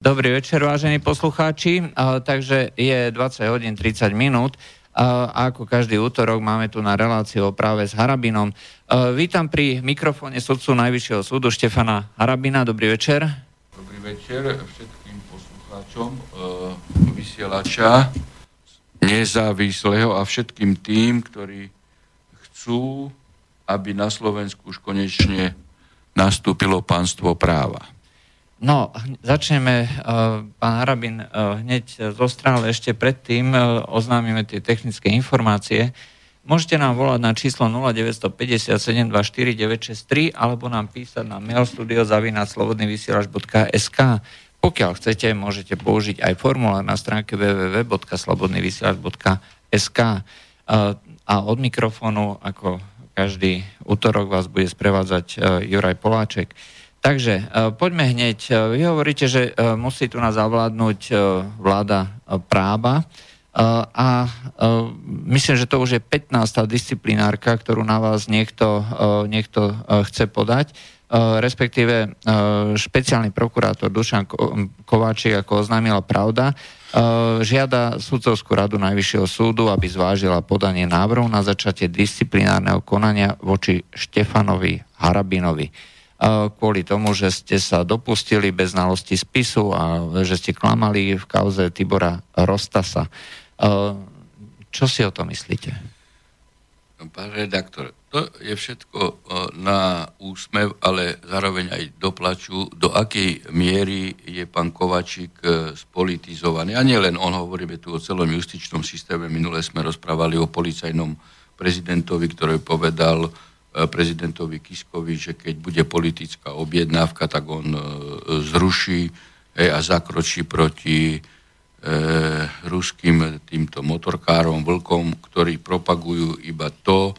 Dobrý večer, vážení poslucháči. Takže je 20 hodín 30 minút a ako každý útorok máme tu na reláciu o práve s Harabinom. Vítam pri mikrofóne sudcu Najvyššieho súdu Štefana Harabina. Dobrý večer. Dobrý večer všetkým poslucháčom vysielača nezávislého a všetkým tým, ktorí chcú, aby na Slovensku už konečne nastúpilo pánstvo práva. No, začneme, uh, pán Harabin, uh, hneď zo strany ešte predtým uh, oznámime tie technické informácie. Môžete nám volať na číslo 0957249963 alebo nám písať na mailstudio.slobodnyvysielač.sk Pokiaľ chcete, môžete použiť aj formulár na stránke www.slobodnyvysielač.sk A od mikrofónu, ako každý útorok, vás bude sprevádzať Juraj Poláček. Takže e, poďme hneď. E, vy hovoríte, že e, musí tu nás zavládnuť vláda práva a myslím, že to už je 15. disciplinárka, ktorú na vás niekto, niekto chce podať respektíve špeciálny prokurátor Dušan Kováčik, ako oznámila pravda, žiada sudcovskú radu Najvyššieho súdu, aby zvážila podanie návrhu na začatie disciplinárneho konania voči Štefanovi Harabinovi kvôli tomu, že ste sa dopustili bez znalosti spisu a že ste klamali v kauze Tibora Rostasa. Čo si o to myslíte? Pán redaktor, to je všetko na úsmev, ale zároveň aj doplaču, do akej miery je pán Kovačík e, spolitizovaný. A nielen on, hovoríme tu o celom justičnom systéme. Minule sme rozprávali o policajnom prezidentovi, ktorý povedal, E, prezidentovi Kiskovi, že keď bude politická objednávka, tak on e, zruší a zakročí proti e, ruským týmto motorkárom, vlkom, ktorí propagujú iba to,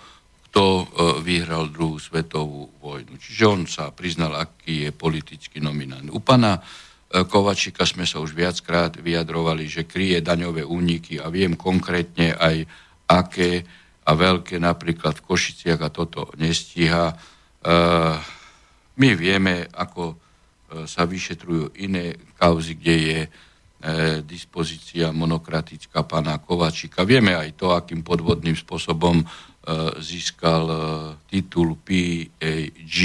kto e, vyhral druhú svetovú vojnu. Čiže on sa priznal, aký je politický nominant. U pana e, Kovačika sme sa už viackrát vyjadrovali, že kryje daňové úniky a viem konkrétne aj, aké a veľké napríklad v Košiciach a toto nestíha. E, my vieme, ako e, sa vyšetrujú iné kauzy, kde je e, dispozícia monokratická pána Kovačika. Vieme aj to, akým podvodným spôsobom získal titul PAG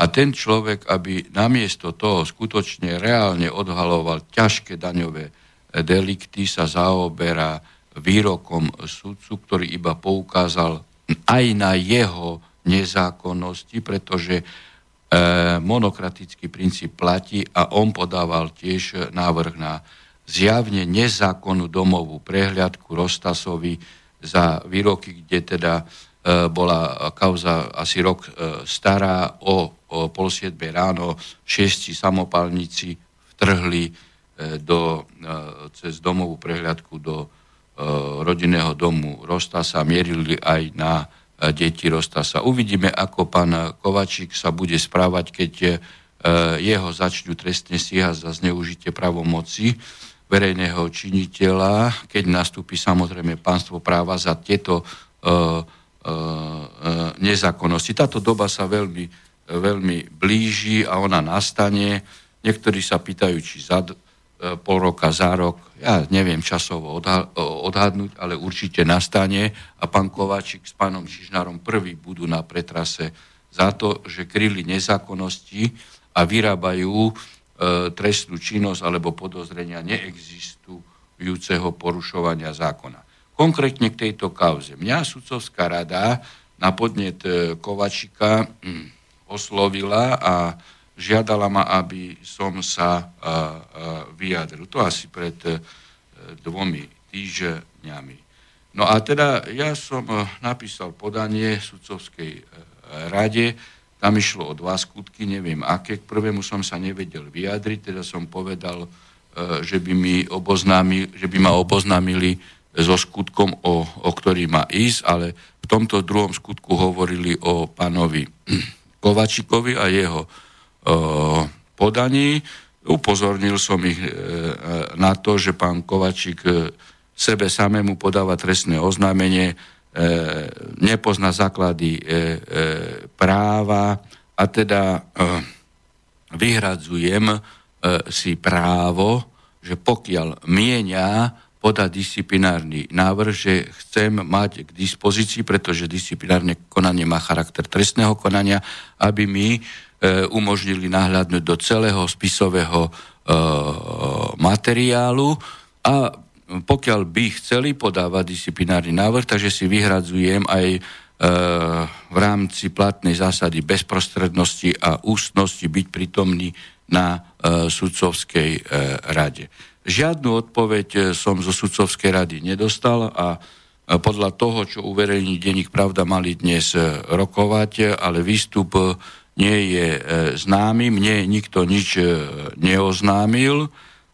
a ten človek, aby namiesto toho skutočne reálne odhaloval ťažké daňové delikty, sa zaoberá výrokom sudcu, ktorý iba poukázal aj na jeho nezákonnosti, pretože e, monokratický princíp platí a on podával tiež návrh na zjavne nezákonnú domovú prehliadku Rostasovi za výroky, kde teda e, bola kauza asi rok e, stará, o, o pol siedme ráno šiesti samopalníci vtrhli do, cez domovú prehliadku do rodinného domu Rostasa, mierili aj na e, deti Rostasa. Uvidíme, ako pán Kovačík sa bude správať, keď e, jeho začnú trestne stíhať za zneužitie pravomoci verejného činiteľa, keď nastúpi samozrejme pánstvo práva za tieto nezákonnosti. Táto doba sa veľmi, veľmi blíži a ona nastane. Niektorí sa pýtajú, či za pol roka, za rok, ja neviem časovo odhadnúť, ale určite nastane a pán Kováčik s pánom Čižnárom prvý budú na pretrase za to, že kryli nezákonnosti a vyrábajú e, trestnú činnosť alebo podozrenia neexistujúceho porušovania zákona. Konkrétne k tejto kauze. Mňa sudcovská rada na podnet e, Kovačika hm, oslovila a žiadala ma, aby som sa vyjadril. To asi pred e, dvomi týždňami. No a teda ja som e, napísal podanie sudcovskej e, rade, tam išlo o dva skutky, neviem aké. K prvému som sa nevedel vyjadriť, teda som povedal, že by, mi oboznámil, že by ma oboznámili so skutkom, o, o ktorý má ísť, ale v tomto druhom skutku hovorili o pánovi Kovačikovi a jeho podaní. Upozornil som ich e, na to, že pán Kovačík e, sebe samému podáva trestné oznámenie, e, nepozná základy práva a teda vyhradzujem si právo, že pokiaľ mienia podať disciplinárny návrh, že chcem mať k dispozícii, pretože disciplinárne konanie má charakter trestného konania, aby mi e, umožnili nahľadnúť do celého spisového e, materiálu a pokiaľ by chceli podávať disciplinárny návrh, takže si vyhradzujem aj e, v rámci platnej zásady bezprostrednosti a ústnosti byť prítomný na e, sudcovskej e, rade. Žiadnu odpoveď som zo sudcovskej rady nedostal a podľa toho, čo uverejní denník Pravda, mali dnes rokovať, ale výstup nie je známy, mne nikto nič neoznámil.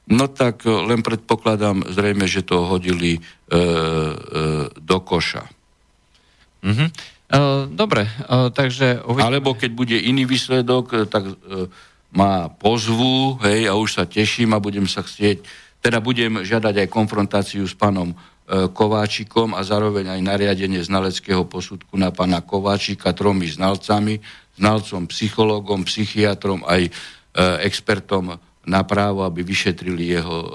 No tak e, len predpokladám zrejme, že to hodili e, e, do koša. Mm-hmm. E, dobre, e, takže... Uvidíme. Alebo keď bude iný výsledok, e, tak e, ma pozvu, hej, a už sa teším a budem sa chcieť, teda budem žiadať aj konfrontáciu s pánom e, Kováčikom a zároveň aj nariadenie znaleckého posudku na pána Kováčika tromi znalcami, znalcom, psychológom, psychiatrom, aj e, expertom na právo, aby vyšetrili jeho uh,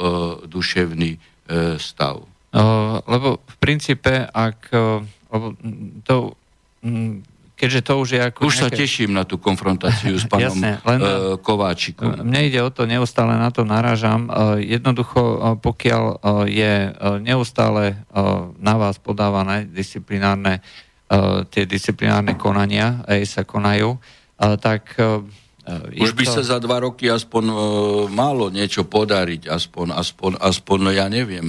duševný uh, stav. Lebo v princípe, ak to, keďže to už je ako... Už nejaké... sa teším na tú konfrontáciu s pánom Jasne, len, Kováčikom. Mne ide o to, neustále na to narážam. Jednoducho, pokiaľ je neustále na vás podávané disciplinárne tie disciplinárne konania, aj sa konajú, uh, tak už by to... sa za dva roky aspoň málo niečo podariť, aspoň, aspoň, aspoň no ja neviem,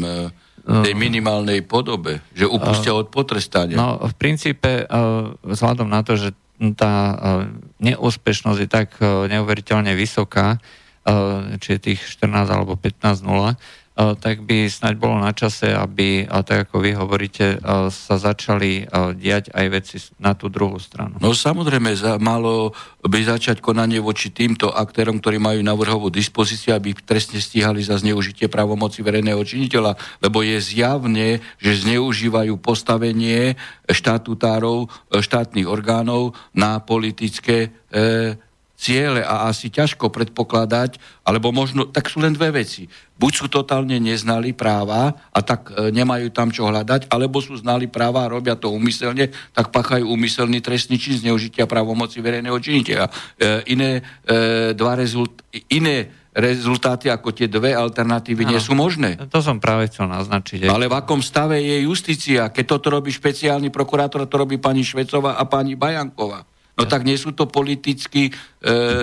tej minimálnej podobe, že upustia od potrestania. No, v princípe, vzhľadom na to, že tá neúspešnosť je tak neuveriteľne vysoká, či je tých 14 alebo 15 0, tak by snaď bolo na čase, aby, tak ako vy hovoríte, sa začali diať aj veci na tú druhú stranu. No samozrejme, malo by začať konanie voči týmto aktérom, ktorí majú na vrhovú dispozíciu, aby trestne stíhali za zneužitie právomoci verejného činiteľa, lebo je zjavne, že zneužívajú postavenie štatutárov, štátnych orgánov na politické e, ciele a asi ťažko predpokladať, alebo možno, tak sú len dve veci. Buď sú totálne neznali práva a tak e, nemajú tam čo hľadať, alebo sú znali práva a robia to úmyselne, tak pachajú úmyselný trestný čin zneužitia právomoci verejného činiteľa. E, iné, e, dva rezult, iné rezultáty ako tie dve alternatívy ano, nie sú možné. To som práve chcel naznačiť. Ale v akom stave je justícia? Keď toto robí špeciálny prokurátor, to robí pani Švecová a pani Bajanková. No tak nie sú to politickí e,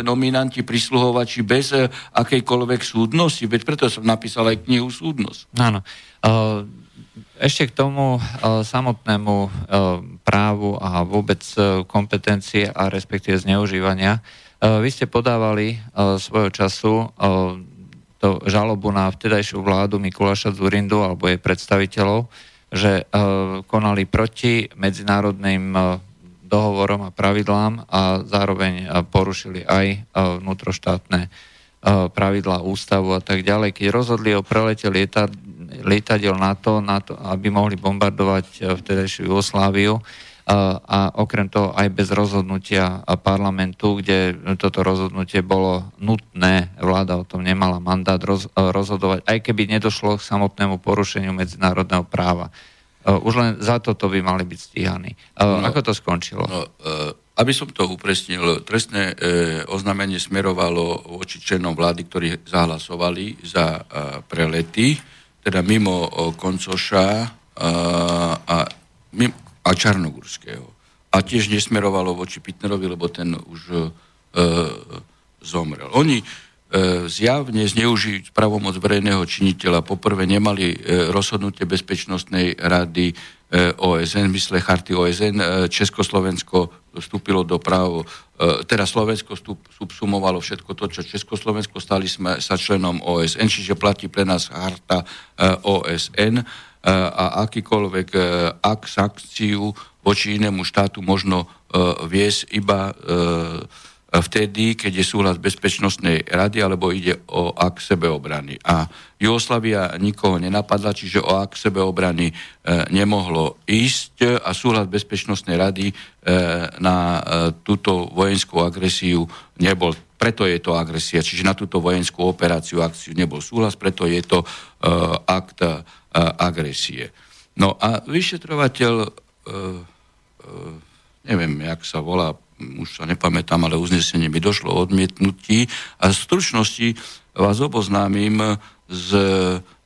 nominanti, prisluhovači bez e, akejkoľvek súdnosti, veď preto som napísal aj knihu Súdnosť. Áno. E, ešte k tomu e, samotnému e, právu a vôbec kompetencie a respektíve zneužívania. Vy ste podávali svojho času to žalobu na vtedajšiu vládu Mikuláša Zurindu alebo jej predstaviteľov, že konali proti medzinárodným dohovorom a pravidlám a zároveň porušili aj vnútroštátne pravidlá ústavu a tak ďalej. Keď rozhodli o prelete lieta, lietadiel NATO, NATO, aby mohli bombardovať vtedajšiu Jugosláviu, a okrem toho aj bez rozhodnutia parlamentu, kde toto rozhodnutie bolo nutné, vláda o tom nemala mandát roz, rozhodovať, aj keby nedošlo k samotnému porušeniu medzinárodného práva. Uh, už len za toto by mali byť stíhaní. Uh, no, ako to skončilo? No, uh, aby som to upresnil, trestné oznámenie smerovalo voči členom vlády, ktorí zahlasovali za prelety, teda mimo Koncoša a, a Čarnogurského. A tiež nesmerovalo voči Pitnerovi, lebo ten už zomrel. Oni zjavne zneužiť pravomoc verejného činiteľa. Poprvé nemali e, rozhodnutie Bezpečnostnej rady e, OSN, v mysle charty OSN. Československo vstúpilo do právo, teda Slovensko subsumovalo všetko to, čo Československo, stali sme sa členom OSN, čiže platí pre nás charta OSN a akýkoľvek akt, sankciu voči inému štátu možno viesť iba vtedy, keď je súhlas Bezpečnostnej rady, alebo ide o ak sebeobrany. A Jugoslavia nikoho nenapadla, čiže o ak sebeobrany e, nemohlo ísť a súhlas Bezpečnostnej rady e, na e, túto vojenskú agresiu nebol preto je to agresia. Čiže na túto vojenskú operáciu, akciu nebol súhlas, preto je to uh, akt uh, agresie. No a vyšetrovateľ, uh, uh, neviem, jak sa volá, už sa nepamätám, ale uznesenie mi došlo o odmietnutí a v stručnosti vás oboznámim s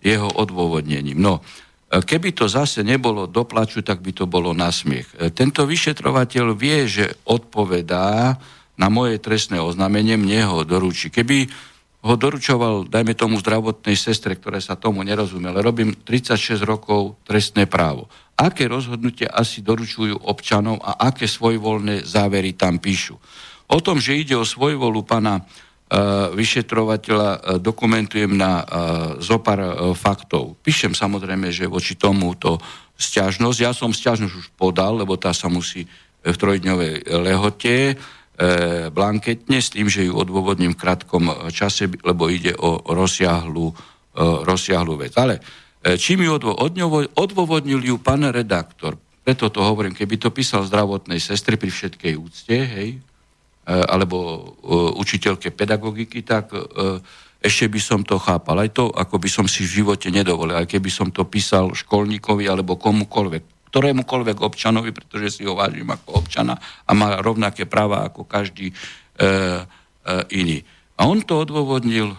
jeho odôvodnením. No, keby to zase nebolo do plaču, tak by to bolo na smiech. Tento vyšetrovateľ vie, že odpovedá na moje trestné oznámenie, mne ho doručí. Keby ho doručoval, dajme tomu, zdravotnej sestre, ktoré sa tomu nerozumie, ale robím 36 rokov trestné právo. Aké rozhodnutia asi doručujú občanov a aké svojvoľné závery tam píšu. O tom, že ide o svojvolu pana uh, vyšetrovateľa, uh, dokumentujem na zopar uh, faktov. Píšem samozrejme, že voči tomuto stiažnosť. Ja som stiažnosť už podal, lebo tá sa musí v trojdňovej lehote E, blanketne s tým, že ju odôvodním v krátkom čase, lebo ide o rozsiahlu, e, rozsiahlu vec. Ale e, čím ju odôvodnil ju pán redaktor, preto to hovorím, keby to písal zdravotnej sestry pri všetkej úcte, hej, alebo učiteľke pedagogiky, tak ešte by som to chápal. Aj to, ako by som si v živote nedovolil. Aj keby som to písal školníkovi alebo komukoľvek ktorémukoľvek občanovi, pretože si ho vážim ako občana a má rovnaké práva ako každý e, e, iný. A on to odôvodnil, e,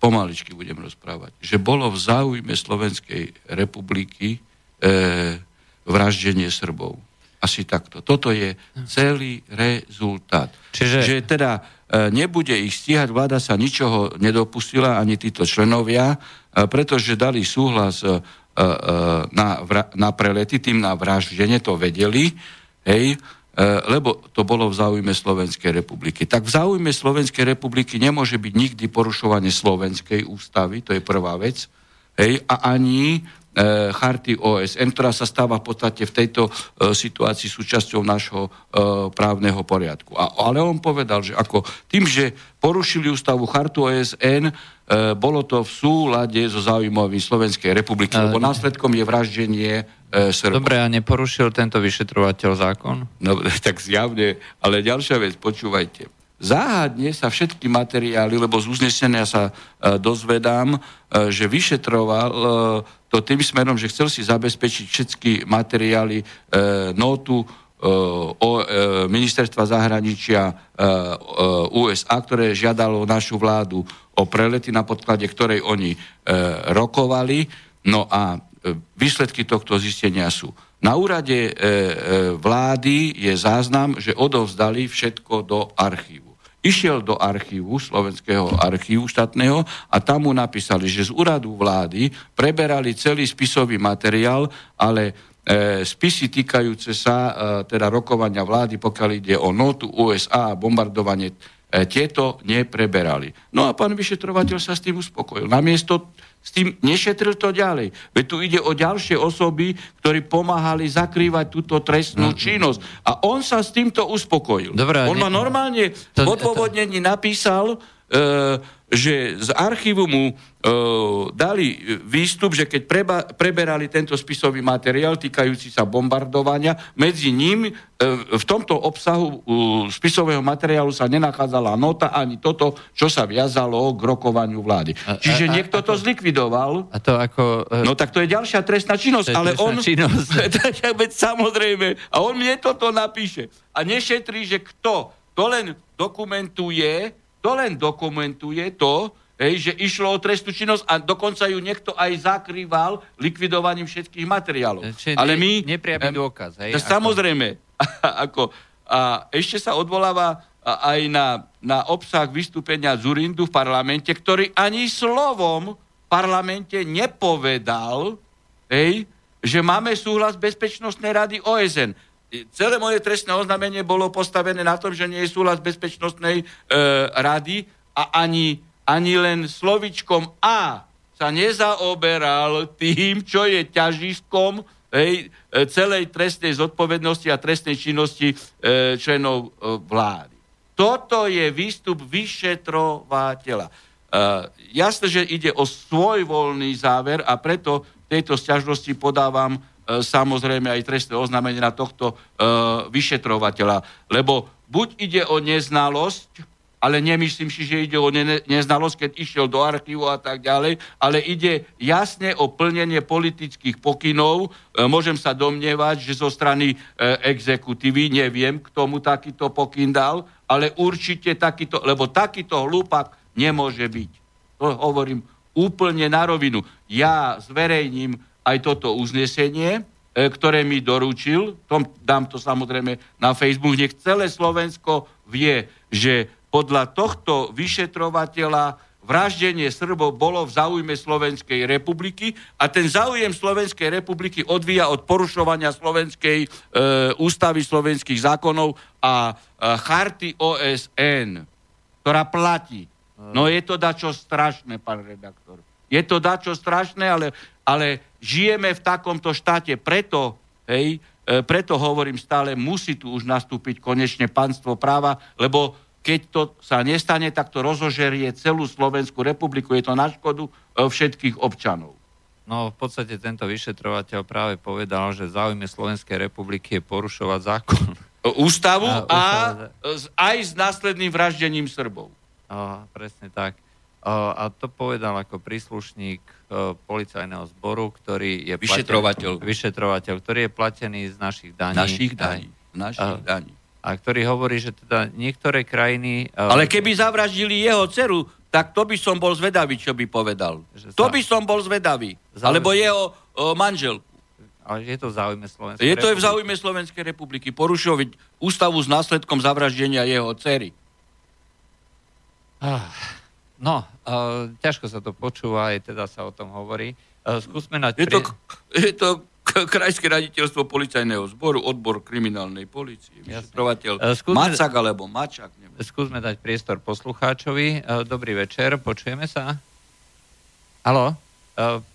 pomaličky budem rozprávať, že bolo v záujme Slovenskej republiky e, vraždenie Srbov. Asi takto. Toto je celý rezultát. Čiže... Že teda e, nebude ich stíhať, vláda sa ničoho nedopustila, ani títo členovia, e, pretože dali súhlas e, na, na prelety, tým na vraždenie, to vedeli, hej, e, lebo to bolo v záujme Slovenskej republiky. Tak v záujme Slovenskej republiky nemôže byť nikdy porušovanie Slovenskej ústavy, to je prvá vec, hej, a ani e, charty OSN, ktorá sa stáva v podstate v tejto e, situácii súčasťou nášho e, právneho poriadku. A, ale on povedal, že ako tým, že porušili ústavu chartu OSN, E, bolo to v súlade so záujmovým Slovenskej republiky, lebo následkom je vraždenie e, Srbov. Dobre, a neporušil tento vyšetrovateľ zákon? No, tak zjavne. Ale ďalšia vec, počúvajte. Záhadne sa všetky materiály, lebo z uznesenia sa e, dozvedám, e, že vyšetroval e, to tým smerom, že chcel si zabezpečiť všetky materiály e, notu o e, ministerstva zahraničia e, e, USA, ktoré žiadalo našu vládu o prelety, na podklade ktorej oni rokovali. No a výsledky tohto zistenia sú. Na úrade vlády je záznam, že odovzdali všetko do archívu. Išiel do archívu, slovenského archívu štátneho a tam mu napísali, že z úradu vlády preberali celý spisový materiál, ale E, spisy týkajúce sa e, teda rokovania vlády, pokiaľ ide o notu USA a bombardovanie, e, tieto nepreberali. No a pán vyšetrovateľ sa s tým uspokojil. Namiesto s tým nešetril to ďalej. Veď tu ide o ďalšie osoby, ktorí pomáhali zakrývať túto trestnú no. činnosť. A on sa s týmto uspokojil. Dobre, on ma normálne v odôvodnení napísal, e, že z archívu mu e, dali výstup, že keď preba, preberali tento spisový materiál týkajúci sa bombardovania, medzi ním e, v tomto obsahu e, spisového materiálu sa nenachádzala nota ani toto, čo sa viazalo k rokovaniu vlády. A, Čiže a, a, niekto a, to zlikvidoval. A to ako... E, no tak to je ďalšia trestná činnosť, ale on... Činnosť. veď samozrejme. A on mne toto napíše. A nešetrí, že kto to len dokumentuje, to len dokumentuje to, hej, že išlo o trestnú činnosť a dokonca ju niekto aj zakrýval likvidovaním všetkých materiálov. Čiže Ale my... Nepriamy dôkaz. Hej, ako... Samozrejme. ako, a ešte sa odvoláva aj na, na obsah vystúpenia Zurindu v parlamente, ktorý ani slovom v parlamente nepovedal, hej, že máme súhlas Bezpečnostnej rady OSN celé moje trestné oznámenie bolo postavené na tom, že nie je súhlas Bezpečnostnej e, rady a ani, ani len slovičkom A sa nezaoberal tým, čo je ťažiskom hej, e, celej trestnej zodpovednosti a trestnej činnosti e, členov e, vlády. Toto je výstup vyšetrovateľa. E, jasné, že ide o svojvoľný záver a preto tejto sťažnosti podávam samozrejme aj trestné oznámenie na tohto e, vyšetrovateľa. Lebo buď ide o neznalosť, ale nemyslím si, že ide o neznalosť, keď išiel do archívu a tak ďalej, ale ide jasne o plnenie politických pokynov. E, môžem sa domnievať, že zo strany e, exekutívy neviem, kto mu takýto pokyn dal, ale určite takýto, lebo takýto hlúpak nemôže byť. To hovorím úplne na rovinu. Ja zverejním aj toto uznesenie, e, ktoré mi doručil, tom, dám to samozrejme na Facebook, nech celé Slovensko vie, že podľa tohto vyšetrovateľa vraždenie Srbov bolo v záujme Slovenskej republiky a ten záujem Slovenskej republiky odvíja od porušovania Slovenskej e, ústavy slovenských zákonov a e, charty OSN, ktorá platí. No je to dačo strašné, pán redaktor. Je to dačo strašné, ale, ale žijeme v takomto štáte. Preto, hej, e, preto hovorím stále, musí tu už nastúpiť konečne panstvo práva, lebo keď to sa nestane, tak to rozožerie celú Slovenskú republiku. Je to na škodu e, všetkých občanov. No v podstate tento vyšetrovateľ práve povedal, že záujme Slovenskej republiky je porušovať zákon. Ústavu a, a aj s následným vraždením Srbov. O, presne tak. A to povedal ako príslušník o, policajného zboru, ktorý je vyšetrovateľ. Platený, vyšetrovateľ, ktorý je platený z našich daní. Našich daní. Našich daní a ktorý hovorí, že teda niektoré krajiny... E, Ale keby zavraždili jeho dceru, tak to by som bol zvedavý, čo by povedal. Že to by som bol zvedavý. Záujem... Alebo jeho o, manželku. Ale je to v záujme Slovenskej Je to republiky. v záujme Slovenskej republiky. Porušovať ústavu s následkom zavraždenia jeho dcery. Ah, no, ťažko sa to počúva, aj teda sa o tom hovorí. Uh, skúsme na... Je to, je to Krajské raditeľstvo policajného zboru, odbor kriminálnej policie, vyšetrovateľ e, skúsme, Macak alebo Mačak. Neviem. Skúsme dať priestor poslucháčovi. Dobrý večer, počujeme sa? Halo?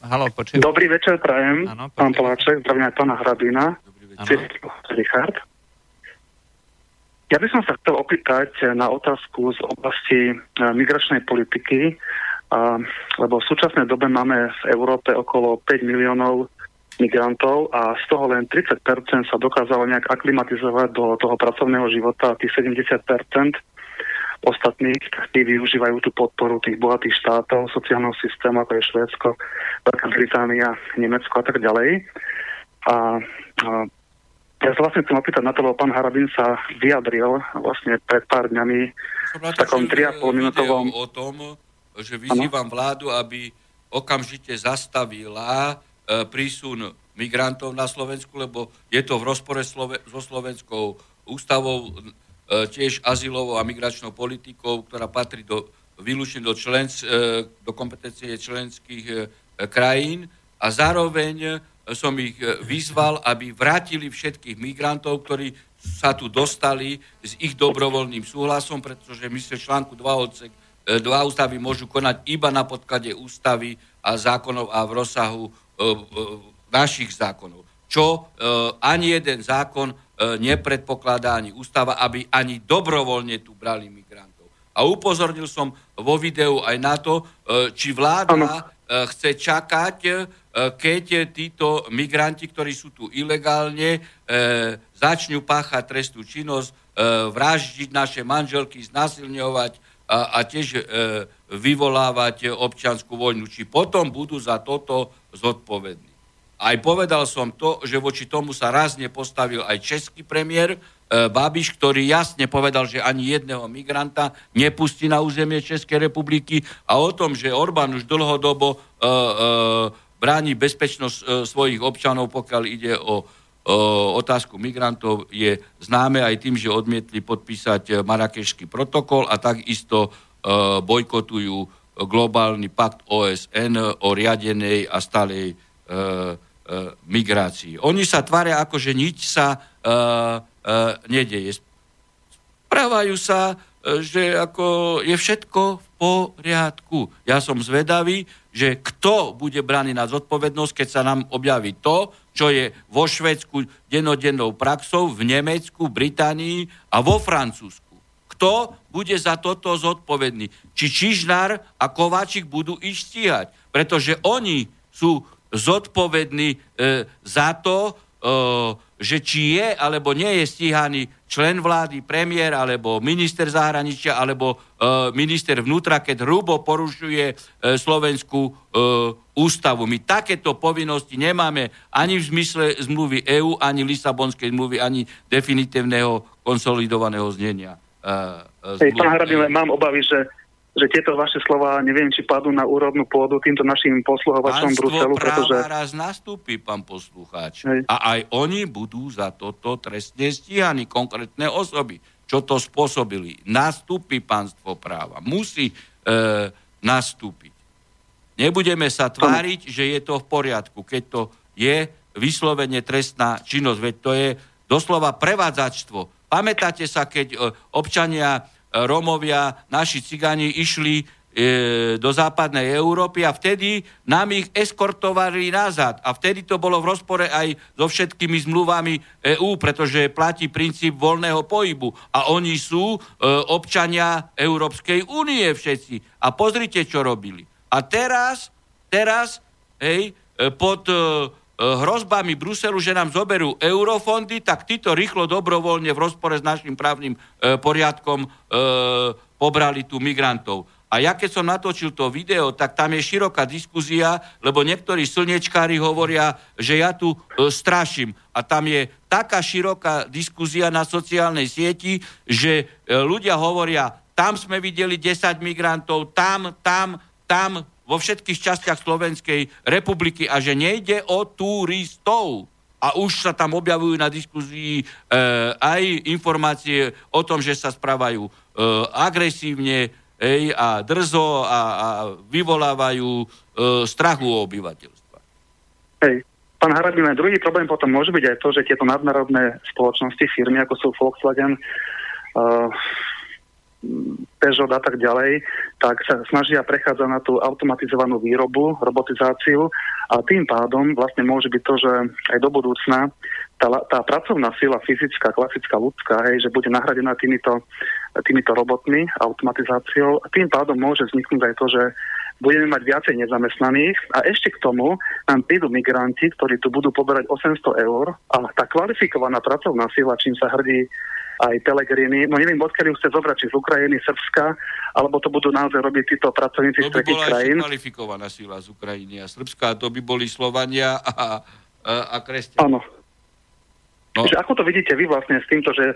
Halo, počujem. Dobrý večer, prajem. Ano, pán Poláček, zdravím aj pána Hrabina. Richard. Ja by som sa chcel opýtať na otázku z oblasti migračnej politiky, lebo v súčasnej dobe máme v Európe okolo 5 miliónov migrantov a z toho len 30% sa dokázalo nejak aklimatizovať do toho pracovného života a tých 70% ostatných, tí využívajú tú podporu tých bohatých štátov, sociálneho systému, ako je Švédsko, Veľká Británia, Nemecko a tak ďalej. A, a ja sa vlastne chcem opýtať na to, lebo pán Harabin sa vyjadril vlastne pred pár dňami v takom 3,5 minútovom... o tom, že vyzývam ano? vládu, aby okamžite zastavila E, prísun migrantov na Slovensku, lebo je to v rozpore Slove- so slovenskou ústavou, e, tiež azylovou a migračnou politikou, ktorá patrí do, výlučne do, člens, e, do kompetencie členských krajín a zároveň som ich vyzval, aby vrátili všetkých migrantov, ktorí sa tu dostali s ich dobrovoľným súhlasom, pretože my sa článku 2 odsek dva ústavy môžu konať iba na podklade ústavy a zákonov a v rozsahu E, e, našich zákonov. Čo e, ani jeden zákon nepredpokladá ani ústava, aby ani dobrovoľne tu brali migrantov. A upozornil som vo videu aj na to, či vláda ano. Chce čakať, keď títo migranti, ktorí sú tu ilegálne, začnú páchať trestnú činnosť, vraždiť naše manželky, znasilňovať a, a tiež vyvolávať občianskú vojnu. Či potom budú za toto zodpovedný. Aj povedal som to, že voči tomu sa raz nepostavil aj český premiér e, Babiš, ktorý jasne povedal, že ani jedného migranta nepustí na územie Českej republiky a o tom, že Orbán už dlhodobo e, e, bráni bezpečnosť e, svojich občanov, pokiaľ ide o, otázku migrantov, je známe aj tým, že odmietli podpísať Marakešský protokol a takisto bojkotujú globálny pakt OSN o riadenej a stalej migrácii. Oni sa tvária ako, že nič sa e, e, nedeje. Správajú sa, e, že ako je všetko v poriadku. Ja som zvedavý, že kto bude braný na zodpovednosť, keď sa nám objaví to, čo je vo Švedsku denodennou praxou, v Nemecku, Británii a vo Francúzsku kto bude za toto zodpovedný. Či Čižnár a Kováčik budú ich stíhať. Pretože oni sú zodpovední e, za to, e, že či je alebo nie je stíhaný člen vlády, premiér, alebo minister zahraničia, alebo e, minister vnútra, keď hrubo porušuje e, slovenskú e, ústavu. My takéto povinnosti nemáme ani v zmysle zmluvy EÚ, ani Lisabonskej zmluvy, ani definitívneho konsolidovaného znenia. E, e, Hej, pán Hradile, mám obavy, že že tieto vaše slova, neviem, či padú na úrodnú pôdu týmto našim posluhovačom Bruselu, pretože... raz nastúpi, pán poslucháč. Hej. A aj oni budú za toto trestne stíhaní, konkrétne osoby. Čo to spôsobili? Nastúpi pánstvo práva. Musí e, nastúpiť. Nebudeme sa tváriť, že je to v poriadku, keď to je vyslovene trestná činnosť. Veď to je doslova prevádzačstvo. Pamätáte sa, keď e, občania Romovia, naši cigáni išli e, do západnej Európy a vtedy nám ich eskortovali nazad. A vtedy to bolo v rozpore aj so všetkými zmluvami EÚ, pretože platí princíp voľného pohybu. A oni sú e, občania Európskej únie všetci. A pozrite, čo robili. A teraz, teraz, hej, e, pod e, hrozbami Bruselu, že nám zoberú eurofondy, tak títo rýchlo dobrovoľne v rozpore s našim právnym e, poriadkom e, pobrali tu migrantov. A ja keď som natočil to video, tak tam je široká diskuzia, lebo niektorí slnečkári hovoria, že ja tu e, straším. A tam je taká široká diskuzia na sociálnej sieti, že e, ľudia hovoria, tam sme videli 10 migrantov, tam, tam, tam, vo všetkých častiach Slovenskej republiky a že nejde o turistov. A už sa tam objavujú na diskuzii e, aj informácie o tom, že sa správajú e, agresívne ej, a drzo a, a vyvolávajú e, strachu o obyvateľstva. Hej. Pán Harabina, druhý problém potom môže byť aj to, že tieto nadnárodné spoločnosti, firmy ako sú Volkswagen, uh, Peugeot a tak ďalej, tak sa snažia prechádzať na tú automatizovanú výrobu, robotizáciu. A tým pádom vlastne môže byť to, že aj do budúcna tá, tá pracovná sila fyzická, klasická, ľudská, hej, že bude nahradená týmito, týmito robotmi, automatizáciou. A tým pádom môže vzniknúť aj to, že budeme mať viacej nezamestnaných. A ešte k tomu nám prídu migranti, ktorí tu budú poberať 800 eur. A tá kvalifikovaná pracovná sila, čím sa hrdí aj Pelegrini. No neviem, odkiaľ ju chce zobrať, či z Ukrajiny, Srbska, alebo to budú naozaj robiť títo pracovníci z tretich krajín. To by bola kvalifikovaná sila z Ukrajiny a Srbska, to by boli Slovania a, a, a kresťania. Áno. No. Ako to vidíte vy vlastne s týmto, že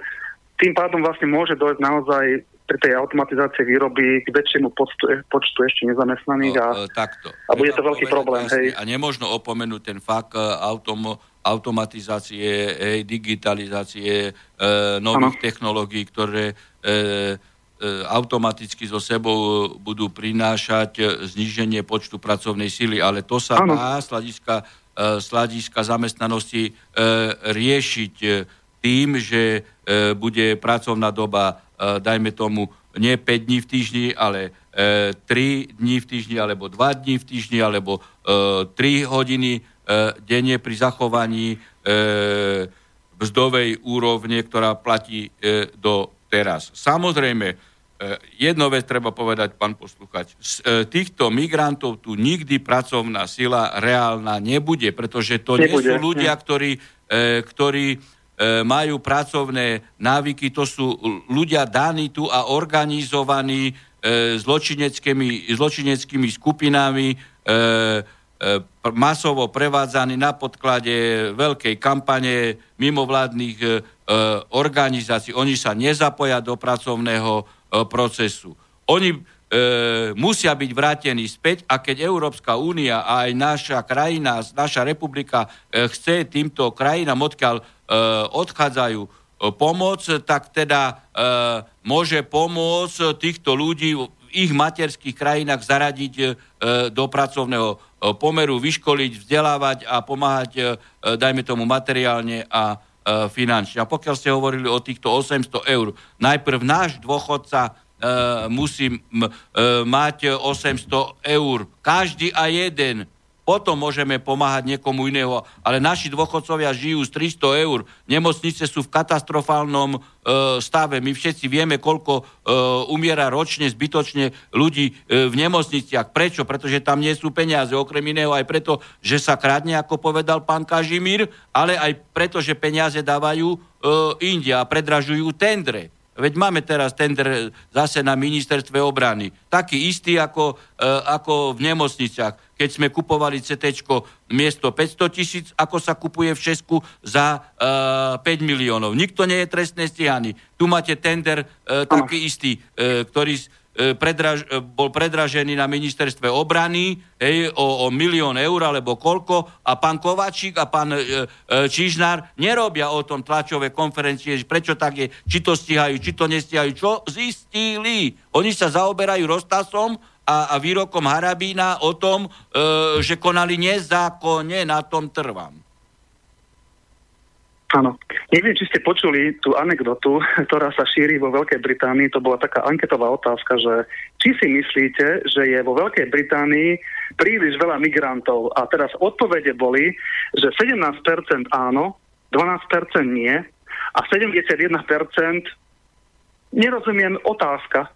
tým pádom vlastne môže dojsť naozaj pri tej automatizácii výroby k väčšiemu počtu, počtu ešte nezamestnaných no, a, no, takto. a bude to veľký problém. Hej. A nemôžno opomenúť ten fakt e, autom, automatizácie, hej, digitalizácie, e, nových ano. technológií, ktoré e, e, automaticky so sebou budú prinášať zníženie počtu pracovnej síly, ale to sa ano. dá z hľadiska, e, z hľadiska zamestnanosti e, riešiť e, tým, že e, bude pracovná doba, e, dajme tomu, nie 5 dní v týždni, ale e, 3 dní v týždni, alebo 2 dní v týždni, alebo e, 3 hodiny E, denne pri zachovaní e, mzdovej úrovne, ktorá platí e, do teraz. Samozrejme, jedno vec treba povedať, pán posluchač, z týchto migrantov tu nikdy pracovná sila reálna nebude, pretože to nebude. nie sú ľudia, ktorí, ktorí majú pracovné návyky, to sú ľudia daní tu a organizovaní zločineckými, zločineckými skupinami, E, masovo prevádzaný na podklade veľkej kampane mimovládnych e, organizácií. Oni sa nezapoja do pracovného e, procesu. Oni e, musia byť vrátení späť a keď Európska únia a aj naša krajina, naša republika e, chce týmto krajinám, odkiaľ e, odchádzajú e, pomoc, tak teda e, môže pomôcť týchto ľudí ich materských krajinách zaradiť e, do pracovného E, pomeru vyškoliť, vzdelávať a pomáhať, e, e, dajme tomu, materiálne a finančne. A pokiaľ ste hovorili o týchto 800 eur, najprv náš dôchodca musí mať 800 eur. Každý a jeden. Potom môžeme pomáhať niekomu iného. Ale naši dôchodcovia žijú z 300 eur, nemocnice sú v katastrofálnom e, stave. My všetci vieme, koľko e, umiera ročne, zbytočne ľudí e, v nemocniciach. Prečo? Pretože tam nie sú peniaze. Okrem iného aj preto, že sa kradne, ako povedal pán Kažimír, ale aj preto, že peniaze dávajú e, India a predražujú tendre. Veď máme teraz tender zase na ministerstve obrany. Taký istý ako, e, ako v nemocniciach. Keď sme kupovali CT miesto 500 tisíc, ako sa kupuje v Česku za e, 5 miliónov. Nikto nie je trestne stíhaný. Tu máte tender e, taký istý, e, ktorý predraž, e, bol predražený na ministerstve obrany hej, o, o milión eur alebo koľko a pán Kovačík a pán e, e, Čižnár nerobia o tom tlačové konferencie, prečo tak je, či to stíhajú, či to nestíhajú, čo zistili. Oni sa zaoberajú roztasom a, a výrokom Harabína o tom, e, že konali nezákonne, na tom trvám. Áno. Neviem, či ste počuli tú anekdotu, ktorá sa šíri vo Veľkej Británii. To bola taká anketová otázka, že či si myslíte, že je vo Veľkej Británii príliš veľa migrantov. A teraz odpovede boli, že 17% áno, 12% nie a 71% nerozumiem otázka.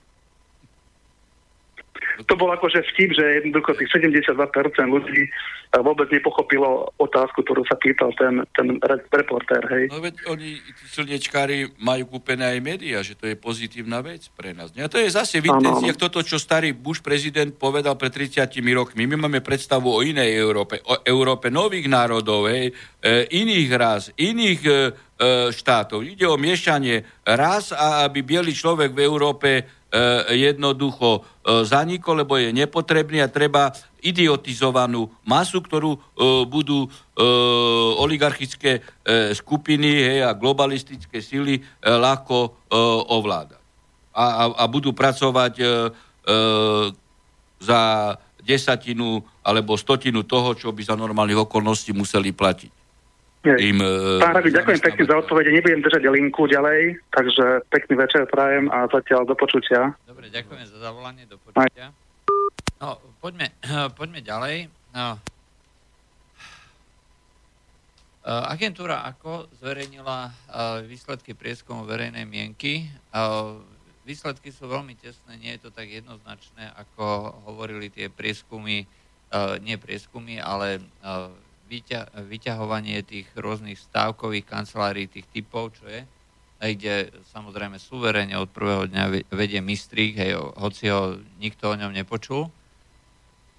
To bol akože vtip, že jednoducho tých 72% ľudí eh, vôbec nepochopilo otázku, ktorú sa pýtal ten, ten reportér, hej. No veď oni, tí slnečkári, majú kúpené aj médiá, že to je pozitívna vec pre nás. A to je zase v intenciách toto, čo starý Bush prezident povedal pred 30 rokmi. My máme predstavu o inej Európe, o Európe nových národov, hej, e, iných raz, iných e, štátov. Ide o miešanie raz a aby biely človek v Európe jednoducho e, zanikol, lebo je nepotrebný a treba idiotizovanú masu, ktorú e, budú oligarchické skupiny hej, a globalistické sily ľahko ovládať. A, a, a budú pracovať za desatinu alebo stotinu toho, čo by za normálnych okolností museli platiť. Im, e, Pán Rabi, ďakujem pekne za odpovede. Nebudem držať linku ďalej, takže pekný večer prajem a zatiaľ do počutia. Dobre, ďakujem za zavolanie, do počutia. No, poďme, poďme ďalej. No. E, agentúra ako zverejnila e, výsledky prieskumu verejnej mienky. Výsledky sú veľmi tesné, nie je to tak jednoznačné, ako hovorili tie prieskumy, nie prieskumy, ale vyťa, vyťahovanie tých rôznych stávkových kancelárií, tých typov, čo je, kde samozrejme suverene od prvého dňa vedie mistrík, hej, hoci ho nikto o ňom nepočul.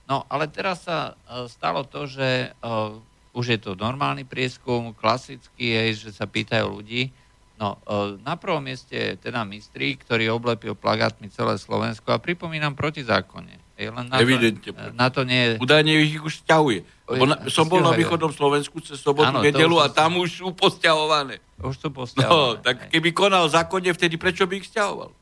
No, ale teraz sa e, stalo to, že uh, už je to normálny prieskum, klasický, hej, že sa pýtajú ľudí. No, uh, na prvom mieste je teda mistrík, ktorý oblepil plagátmi celé Slovensko a pripomínam protizákonne. Hej, len na Evidentne. To, na to nie je... Údajne ich už ťahuje. Lebo na, som bol na východnom Slovensku cez sobotu, ano, nedelu a tam už sú posťahované. Už sú posťahované. No, tak keby konal zákonne, vtedy prečo by ich sťahoval?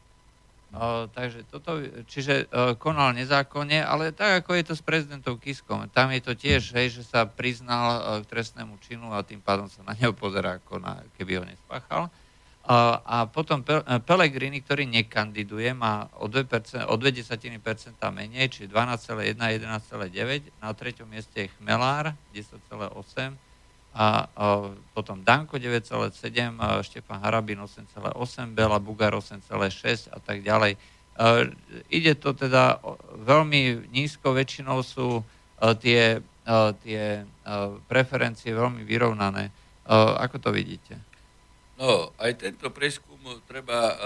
O, takže toto, čiže o, konal nezákonne, ale tak ako je to s prezidentom Kiskom. Tam je to tiež, hej, že sa priznal o, k trestnému činu a tým pádom sa na neho pozerá, ako na, keby ho nespáchal. A potom Pelegrini, ktorý nekandiduje, má o 2%, o 2 percenta menej, čiže 12,1, 11,9. Na treťom mieste je Chmelár, 10,8. A potom Danko 9,7, Štefan Harabín 8,8, Bela Bugar 8,6 a tak ďalej. Ide to teda veľmi nízko, väčšinou sú tie, tie preferencie veľmi vyrovnané. Ako to vidíte? No, aj tento preskum treba uh,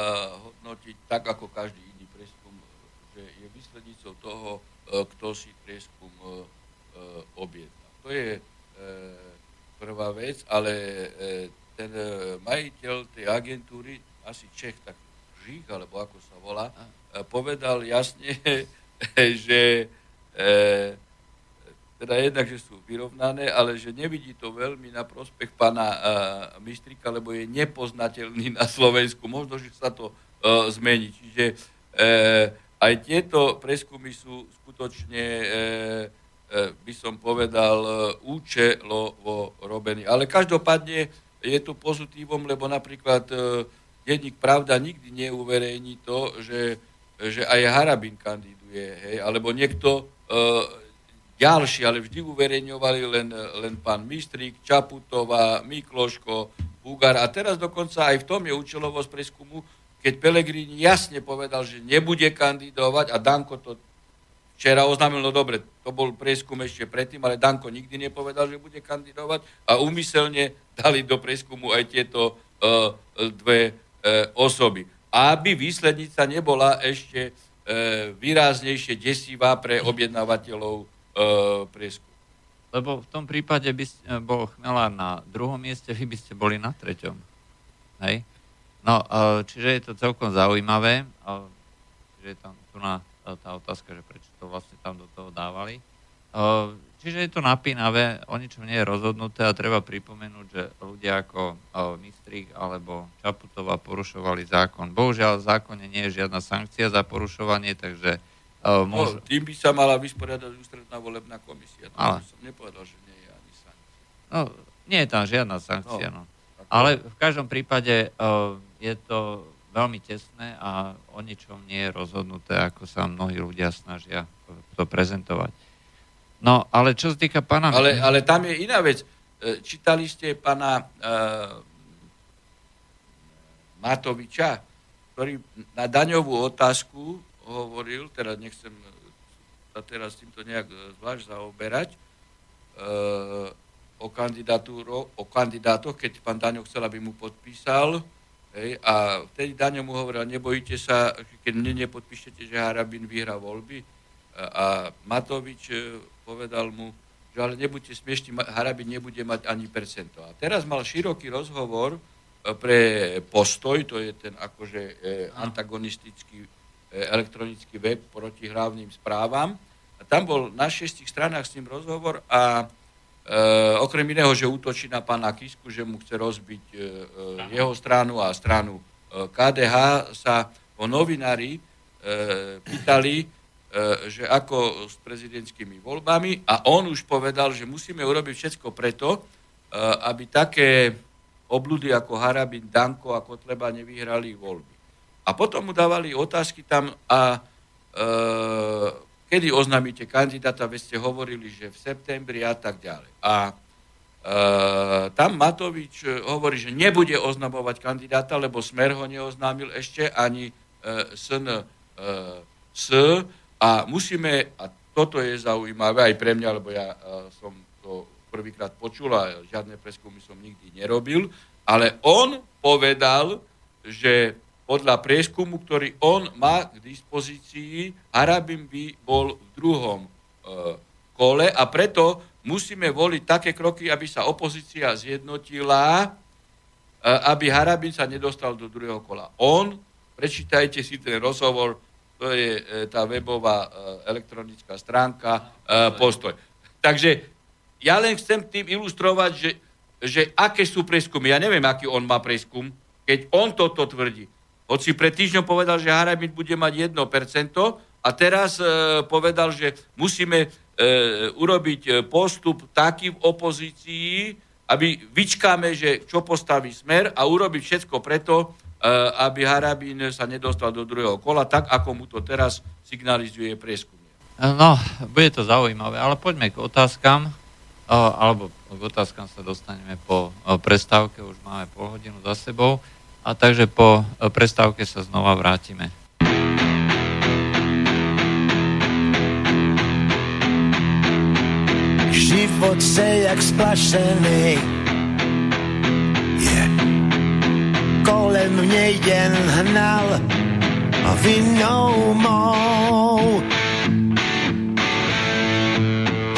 hodnotiť tak, ako každý iný preskum, že je výslednicou toho, uh, kto si preskum uh, objedná. To je prvá vec, ale ten majiteľ tej agentúry, asi Čech, tak Žích, alebo ako sa volá, povedal jasne, že teda jednak, že sú vyrovnané, ale že nevidí to veľmi na prospech pána uh, Mistrika, lebo je nepoznateľný na Slovensku. Možno, že sa to uh, zmení. Čiže uh, aj tieto preskumy sú skutočne, uh, uh, by som povedal, uh, účelovo robení. Ale každopádne je to pozitívom, lebo napríklad uh, denník Pravda nikdy neuverejní to, že, že aj Harabin kandiduje, hej, alebo niekto uh, ďalší, ale vždy uverejňovali len, len pán Mistrík, Čaputová, Mikloško, Bugar a teraz dokonca aj v tom je účelovosť preskumu, keď Pelegrini jasne povedal, že nebude kandidovať a Danko to včera oznámil, no dobre, to bol prieskum ešte predtým, ale Danko nikdy nepovedal, že bude kandidovať a úmyselne dali do prieskumu aj tieto uh, dve uh, osoby. Aby výslednica nebola ešte uh, výraznejšie desivá pre objednávateľov uh, prieskumu. Lebo v tom prípade by ste, bol Chmelár na druhom mieste, vy by ste boli na treťom. Hej? No, čiže je to celkom zaujímavé. Čiže je tam tu na tá otázka, že prečo to vlastne tam do toho dávali. Čiže je to napínavé, o ničom nie je rozhodnuté a treba pripomenúť, že ľudia ako Mistrík alebo Čaputová porušovali zákon. Bohužiaľ v zákone nie je žiadna sankcia za porušovanie, takže môžu... No, tým by sa mala vysporiadať ústredná volebná komisia. To ale... som nepovedal, že nie je ani sankcia. No, nie je tam žiadna sankcia, no. no. Ale v každom prípade je to veľmi tesné a o ničom nie je rozhodnuté, ako sa mnohí ľudia snažia to prezentovať. No, ale čo sa týka pána... Ale, ale tam je iná vec. E, čítali ste pána uh, Matoviča, ktorý na daňovú otázku hovoril, teda nechcem sa teraz týmto nejak zvlášť zaoberať, uh, o, o kandidátoch, keď pán Daňo chcel, aby mu podpísal, Hej, a vtedy Daňo mu hovoril, nebojíte sa, keď mne nepodpíšete, že Harabin vyhrá voľby. A, a Matovič e, povedal mu, že ale nebuďte smiešni, Harabin nebude mať ani percento. A teraz mal široký rozhovor e, pre postoj, to je ten akože e, antagonistický elektronický web proti hlavným správam. A tam bol na šiestich stranách s ním rozhovor a E, okrem iného, že útočí na pána Kisku, že mu chce rozbiť e, e, jeho stranu a stranu e, KDH, sa o novinári e, pýtali, e, že ako s prezidentskými voľbami a on už povedal, že musíme urobiť všetko preto, e, aby také obludy ako Harabin, Danko a Kotleba nevyhrali voľby. A potom mu dávali otázky tam a e, kedy oznámite kandidáta, veď ste hovorili, že v septembri a tak ďalej. A e, tam Matovič e, hovorí, že nebude oznamovať kandidáta, lebo Smer ho neoznámil ešte ani e, SN e, a musíme, a toto je zaujímavé aj pre mňa, lebo ja e, som to prvýkrát počul a žiadne preskumy som nikdy nerobil, ale on povedal, že podľa prieskumu, ktorý on má k dispozícii, Harabin by bol v druhom e, kole a preto musíme voliť také kroky, aby sa opozícia zjednotila, e, aby Harabin sa nedostal do druhého kola. On, prečítajte si ten rozhovor, to je e, tá webová e, elektronická stránka e, Postoj. Takže ja len chcem tým ilustrovať, že, že aké sú preskumy. Ja neviem, aký on má preskum, keď on toto tvrdí. Hoci pred týždňom povedal, že Harabin bude mať 1% a teraz e, povedal, že musíme e, urobiť e, postup taký v opozícii, aby vyčkáme, že čo postaví smer a urobiť všetko preto, e, aby Harabin sa nedostal do druhého kola, tak ako mu to teraz signalizuje prieskum. No, bude to zaujímavé, ale poďme k otázkam, alebo k otázkam sa dostaneme po prestávke, už máme pol hodinu za sebou. A takže po e, prestávke sa znova vrátime. Život se jak splašený yeah. Kolem mě jen hnal a vinou mou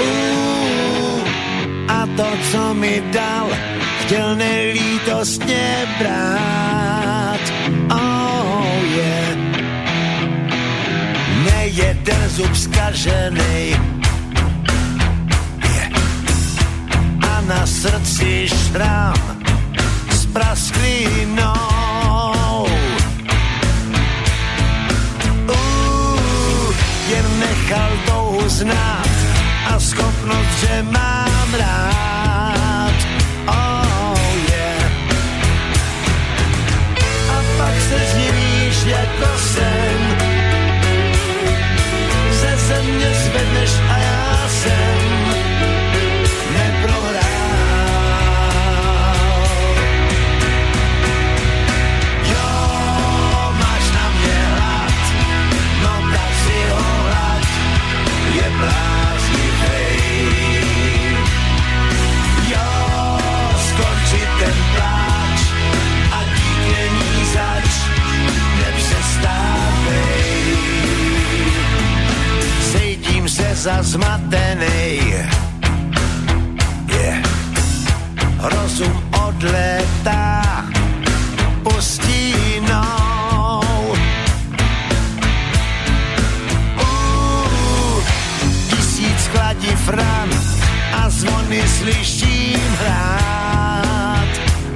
uh, A to, co mi dal chtěl nelítostně brát. Zkažený yeah. a na srdci šrám s prasklinou. Jen nechal touhu znát a schopnost, že mám rád. Zmatený. Yeah. Rozum odletá pustínou. Uh, tisíc chladiv ran a zvony slyším hrát.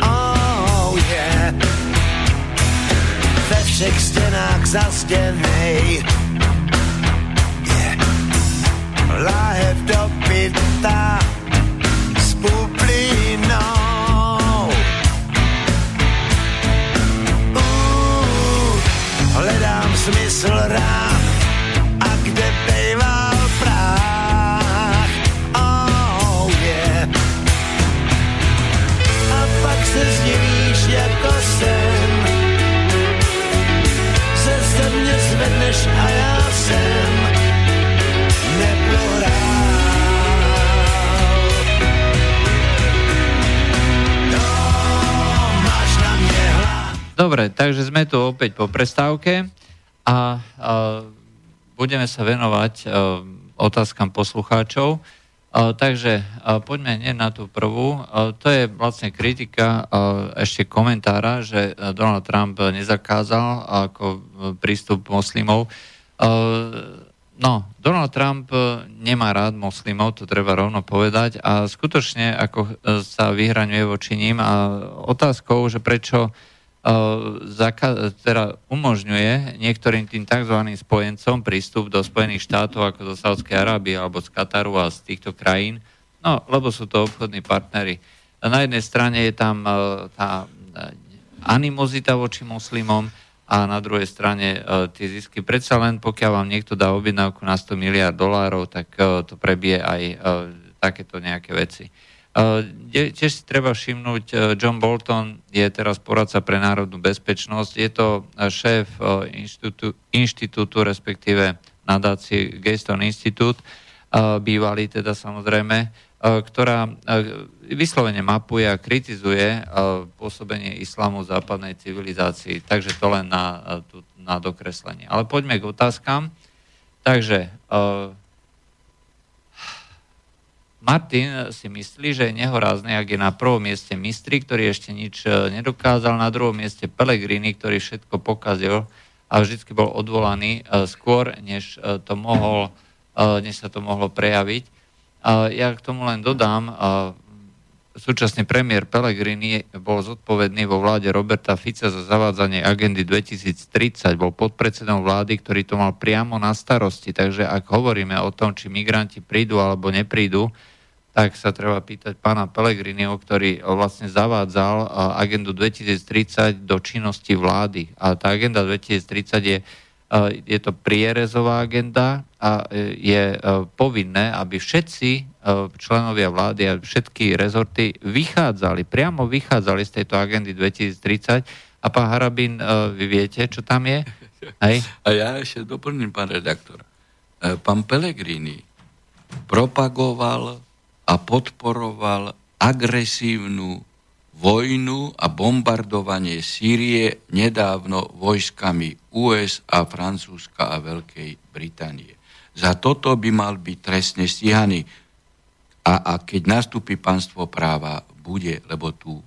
Oh yeah. Ve všech stěnách la hälfte av bilden Dobre, takže sme tu opäť po prestávke a, a budeme sa venovať a, otázkam poslucháčov. A, takže a, poďme hneď na tú prvú. A, to je vlastne kritika a, ešte komentára, že Donald Trump nezakázal ako prístup moslimov. A, No, Donald Trump nemá rád moslimov, to treba rovno povedať a skutočne ako sa vyhraňuje voči ním a otázkou, že prečo zaka- teda umožňuje niektorým tým tzv. spojencom prístup do Spojených štátov ako do Sádskej Arábie alebo z Kataru a z týchto krajín, no lebo sú to obchodní partnery. Na jednej strane je tam tá animozita voči muslimom a na druhej strane tie zisky. Predsa len pokiaľ vám niekto dá objednávku na 100 miliard dolárov, tak to prebije aj takéto nejaké veci. Tiež si treba všimnúť, e, John Bolton je teraz poradca pre národnú bezpečnosť, je to e, šéf e, inštitútu, inštitútu respektíve nadácie Gayston Institute, bývalý teda samozrejme, ktorá vyslovene mapuje a kritizuje pôsobenie islamu v západnej civilizácii. Takže to len na, na dokreslenie. Ale poďme k otázkam. Takže Martin si myslí, že je nehorázny, ak je na prvom mieste Mistri, ktorý ešte nič e, nedokázal, na druhom mieste Pellegrini, ktorý všetko pokazil a vždy bol odvolaný e, skôr, než, e, to mohol, než sa to mohlo prejaviť. Ja k tomu len dodám, súčasný premiér Pellegrini bol zodpovedný vo vláde Roberta Fica za zavádzanie agendy 2030, bol podpredsedom vlády, ktorý to mal priamo na starosti, takže ak hovoríme o tom, či migranti prídu alebo neprídu, tak sa treba pýtať pána Pelegriniho, ktorý vlastne zavádzal agendu 2030 do činnosti vlády. A tá agenda 2030 je, je to prierezová agenda a e, je e, povinné, aby všetci e, členovia vlády a všetky rezorty vychádzali, priamo vychádzali z tejto agendy 2030 a pán Harabín, vy viete, čo tam je? Hej? A ja ešte doplním, pán redaktor. Pán Pellegrini propagoval a podporoval agresívnu vojnu a bombardovanie Sýrie nedávno vojskami USA, Francúzska a Veľkej Británie. Za toto by mal byť trestne stíhaný. A, a keď nastúpi pánstvo práva, bude, lebo tu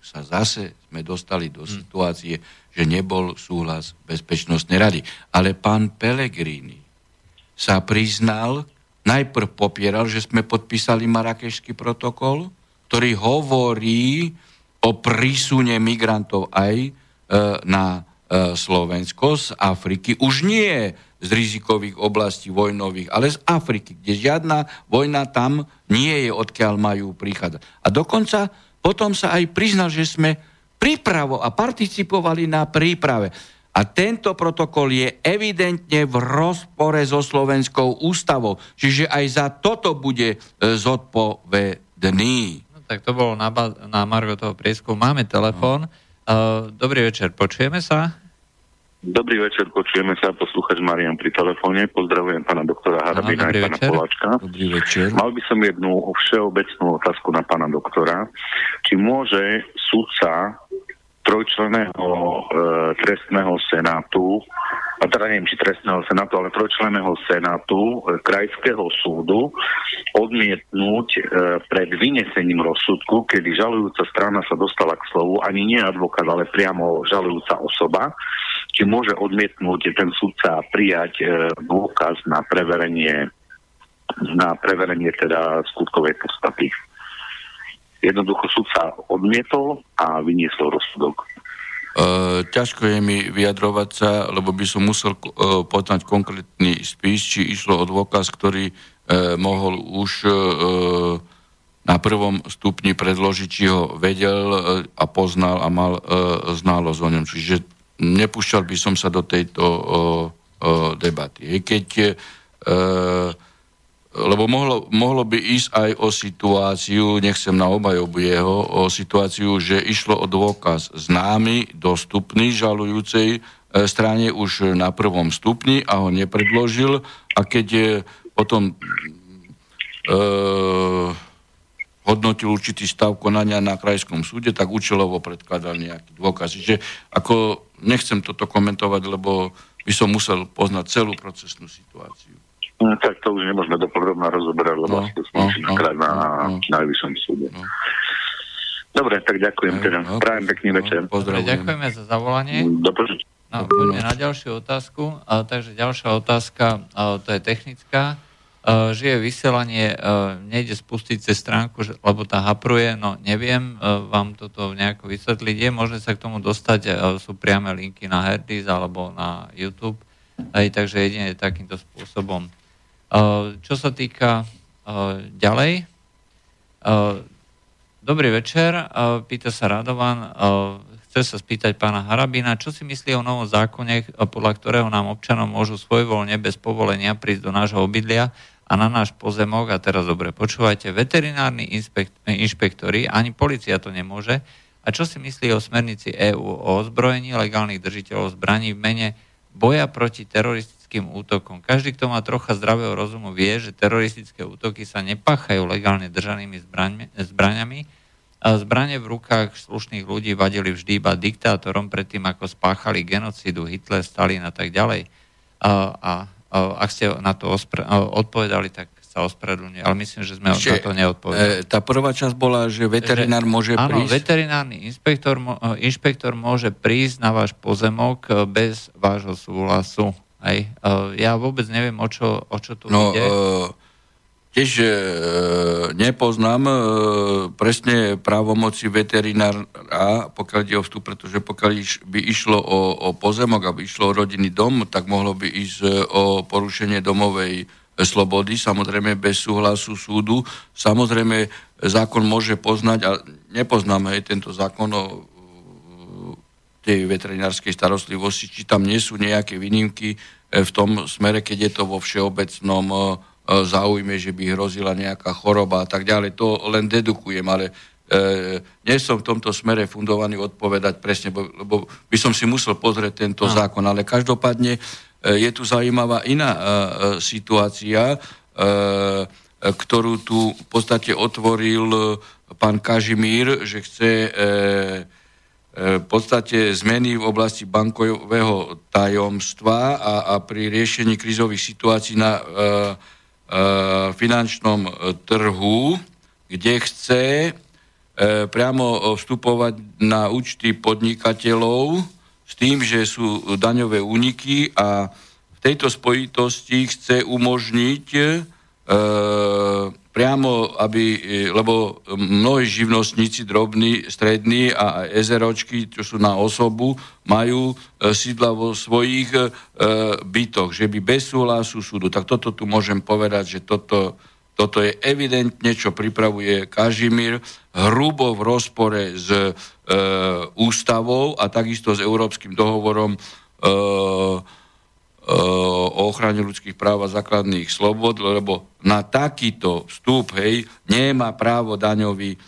sa zase sme dostali do hm. situácie, že nebol súhlas Bezpečnostnej rady. Ale pán Pellegrini sa priznal najprv popieral, že sme podpísali Marakešský protokol, ktorý hovorí o prísune migrantov aj e, na e, Slovensko z Afriky. Už nie z rizikových oblastí vojnových, ale z Afriky, kde žiadna vojna tam nie je, odkiaľ majú prichádzať. A dokonca potom sa aj priznal, že sme pripravo a participovali na príprave. A tento protokol je evidentne v rozpore so Slovenskou ústavou. Čiže aj za toto bude e, zodpovedný. No, tak to bolo na, na Margo toho prieskumu. Máme telefón. No. Dobrý večer, počujeme sa? Dobrý večer, počujeme sa, poslúchač Marian pri telefóne. Pozdravujem pána doktora Harabina a pána večer. Poláčka. Dobrý večer. Mal by som jednu všeobecnú otázku na pána doktora. Či môže sudca trojčleného e, trestného senátu, a teda neviem, či trestného senátu, ale trojčleného senátu e, krajského súdu odmietnúť e, pred vynesením rozsudku, kedy žalujúca strana sa dostala k slovu, ani nie advokát, ale priamo žalujúca osoba, či môže odmietnúť ten sudca prijať e, dôkaz na preverenie na preverenie teda skutkovej podstaty. Jednoducho sudca odmietol a vyniesol rozsudok. Uh, ťažko je mi vyjadrovať sa, lebo by som musel uh, poznať konkrétny spis, či išlo o dôkaz, ktorý uh, mohol už uh, na prvom stupni predložiť, či ho vedel uh, a poznal a mal uh, znalosť o ňom. Čiže nepúšťal by som sa do tejto uh, uh, debaty. Keď uh, lebo mohlo, mohlo by ísť aj o situáciu, nechcem na obajobu jeho, o situáciu, že išlo o dôkaz známy, dostupný žalujúcej e, strane už na prvom stupni a ho nepredložil a keď je potom e, hodnotil určitý stav konania na krajskom súde, tak účelovo predkladal nejaký dôkaz. Čiže ako nechcem toto komentovať, lebo by som musel poznať celú procesnú situáciu. No, tak to už nemôžeme dopodrobná rozoberať, lebo no, to sme no, no, na no, najvyššom súde. No. Dobre, tak ďakujem no, teda. No, Prajem pekný no, večer. Ďakujeme za zavolanie. Dobre. No, poďme na ďalšiu otázku. A, takže ďalšia otázka, a, to je technická. A, žije vysielanie, a, nejde spustiť cez stránku, že, lebo tá hapruje, no neviem a, vám toto nejako vysvetliť. Je možné sa k tomu dostať, a, sú priame linky na Herdis alebo na YouTube. Aj, takže jedine takýmto spôsobom. Čo sa týka ďalej, dobrý večer, pýta sa Radovan, chce sa spýtať pána Harabina, čo si myslí o novom zákone, podľa ktorého nám občanom môžu svojvoľne bez povolenia prísť do nášho obydlia a na náš pozemok, a teraz dobre počúvajte, veterinárni inšpektori, ani policia to nemôže. A čo si myslí o smernici EÚ o ozbrojení legálnych držiteľov zbraní v mene boja proti teroristickým teroristickým útokom. Každý, kto má trocha zdravého rozumu, vie, že teroristické útoky sa nepáchajú legálne držanými zbraňmi, zbraňami. A zbranie v rukách slušných ľudí vadili vždy iba diktátorom predtým, ako spáchali genocidu Hitler, Stalin a tak ďalej. A, a, a ak ste na to ospre, odpovedali, tak sa ospravedlňuje, ale myslím, že sme Ešte, na to neodpovedali. E, tá prvá časť bola, že veterinár že, môže áno, prísť? Áno, veterinárny inšpektor, e, inšpektor môže prísť na váš pozemok e, bez vášho súhlasu. Hej. Uh, ja vôbec neviem, o čo, o čo tu no, ide. Uh, tiež uh, nepoznám uh, presne právomoci veterinára, pokiaľ ide o vstup, pretože pokiaľ iš, by išlo o, o pozemok, aby išlo o rodinný dom, tak mohlo by ísť uh, o porušenie domovej slobody, samozrejme bez súhlasu súdu. Samozrejme, zákon môže poznať, a nepoznáme aj tento zákon o tej veterinárskej starostlivosti, či tam nie sú nejaké výnimky e, v tom smere, keď je to vo všeobecnom e, e, záujme, že by hrozila nejaká choroba a tak ďalej. To len dedukujem, ale e, nie som v tomto smere fundovaný odpovedať presne, lebo by som si musel pozrieť tento no. zákon, ale každopádne e, je tu zaujímavá iná e, situácia, e, ktorú tu v podstate otvoril pán Kažimír, že chce e, v podstate zmeny v oblasti bankového tajomstva a, a pri riešení krizových situácií na e, e, finančnom trhu, kde chce e, priamo vstupovať na účty podnikateľov s tým, že sú daňové úniky a v tejto spojitosti chce umožniť e, priamo, aby, e, lebo mnohí živnostníci, drobní, strední a ezeročky, čo sú na osobu, majú e, sídla vo svojich e, bytoch, že by bez súhlasu súdu. Tak toto tu môžem povedať, že toto, toto je evidentne, čo pripravuje Kažimír, hrubo v rozpore s ústavou a takisto s Európskym dohovorom o ochrane ľudských práv a základných slobod, lebo na takýto vstup, hej, nemá právo daňový e,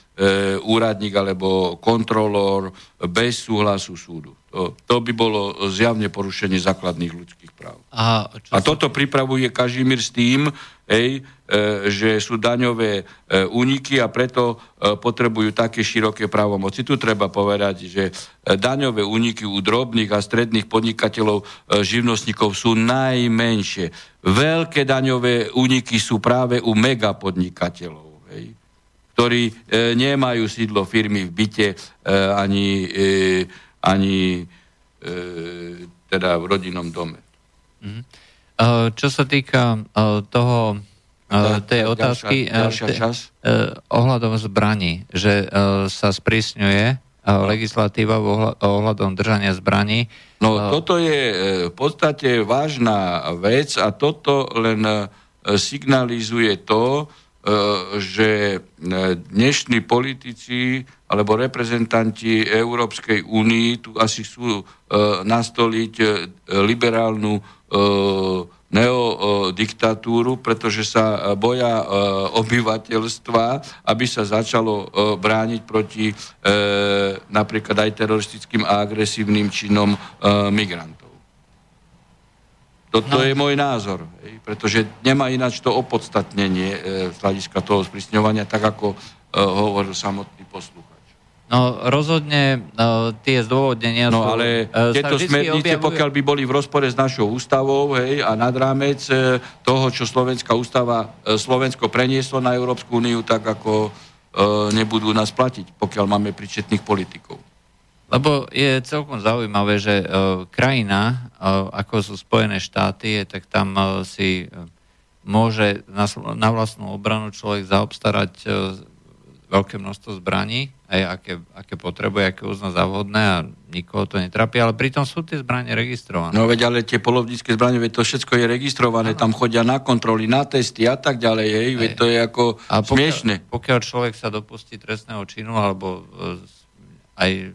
úradník alebo kontrolór bez súhlasu súdu. To, by bolo zjavne porušenie základných ľudských práv. A, čo A toto pripravuje Kažimír s tým, hej, e, že sú daňové e, úniky a preto e, potrebujú také široké právomoci. Tu treba povedať, že daňové úniky u drobných a stredných podnikateľov, živnostníkov sú najmenšie. Veľké daňové úniky sú práve u megapodnikateľov, hej, ktorí e, nemajú sídlo firmy v byte e, ani, e, ani e, teda v rodinnom dome. Uh, čo sa týka uh, toho, uh, tej Ďalšia- otázky ďalšia uh, ohľadom zbraní, že sa sprísňuje legislatíva ohľadom držania zbraní. No toto je e, v podstate vážna vec a toto len e, signalizuje to, e, že e, dnešní politici alebo reprezentanti Európskej únii tu asi chcú e, nastoliť e, liberálnu e, neodiktatúru, pretože sa e, boja e, obyvateľstva, aby sa začalo e, brániť proti e, napríklad aj teroristickým a agresívnym činom e, migrantov. Toto No. je môj názor, pretože nemá ináč to opodstatnenie e, z hľadiska toho sprísňovania, tak ako e, hovoril samotný poslucháč. No rozhodne uh, tie zdôvodnenia No sú... ale uh, tieto smernice, objavujú- pokiaľ by boli v rozpore s našou ústavou hej, a nad rámec toho, čo Slovenská ústava Slovensko prenieslo na Európsku úniu, tak ako e, nebudú nás platiť, pokiaľ máme pričetných politikov. Lebo je celkom zaujímavé, že uh, krajina, uh, ako sú Spojené štáty, tak tam uh, si môže na, na vlastnú obranu človek zaobstarať veľké množstvo zbraní, aj aké, aké potrebuje, aké uzná za vhodné a nikoho to netrápi, ale pritom sú tie zbranie registrované. No veď ale tie polovnícke zbranie, veď to všetko je registrované, tam chodia na kontroly, na testy a tak ďalej, hej, veď to je ako A smiešne. pokiaľ, človek sa dopustí trestného činu alebo aj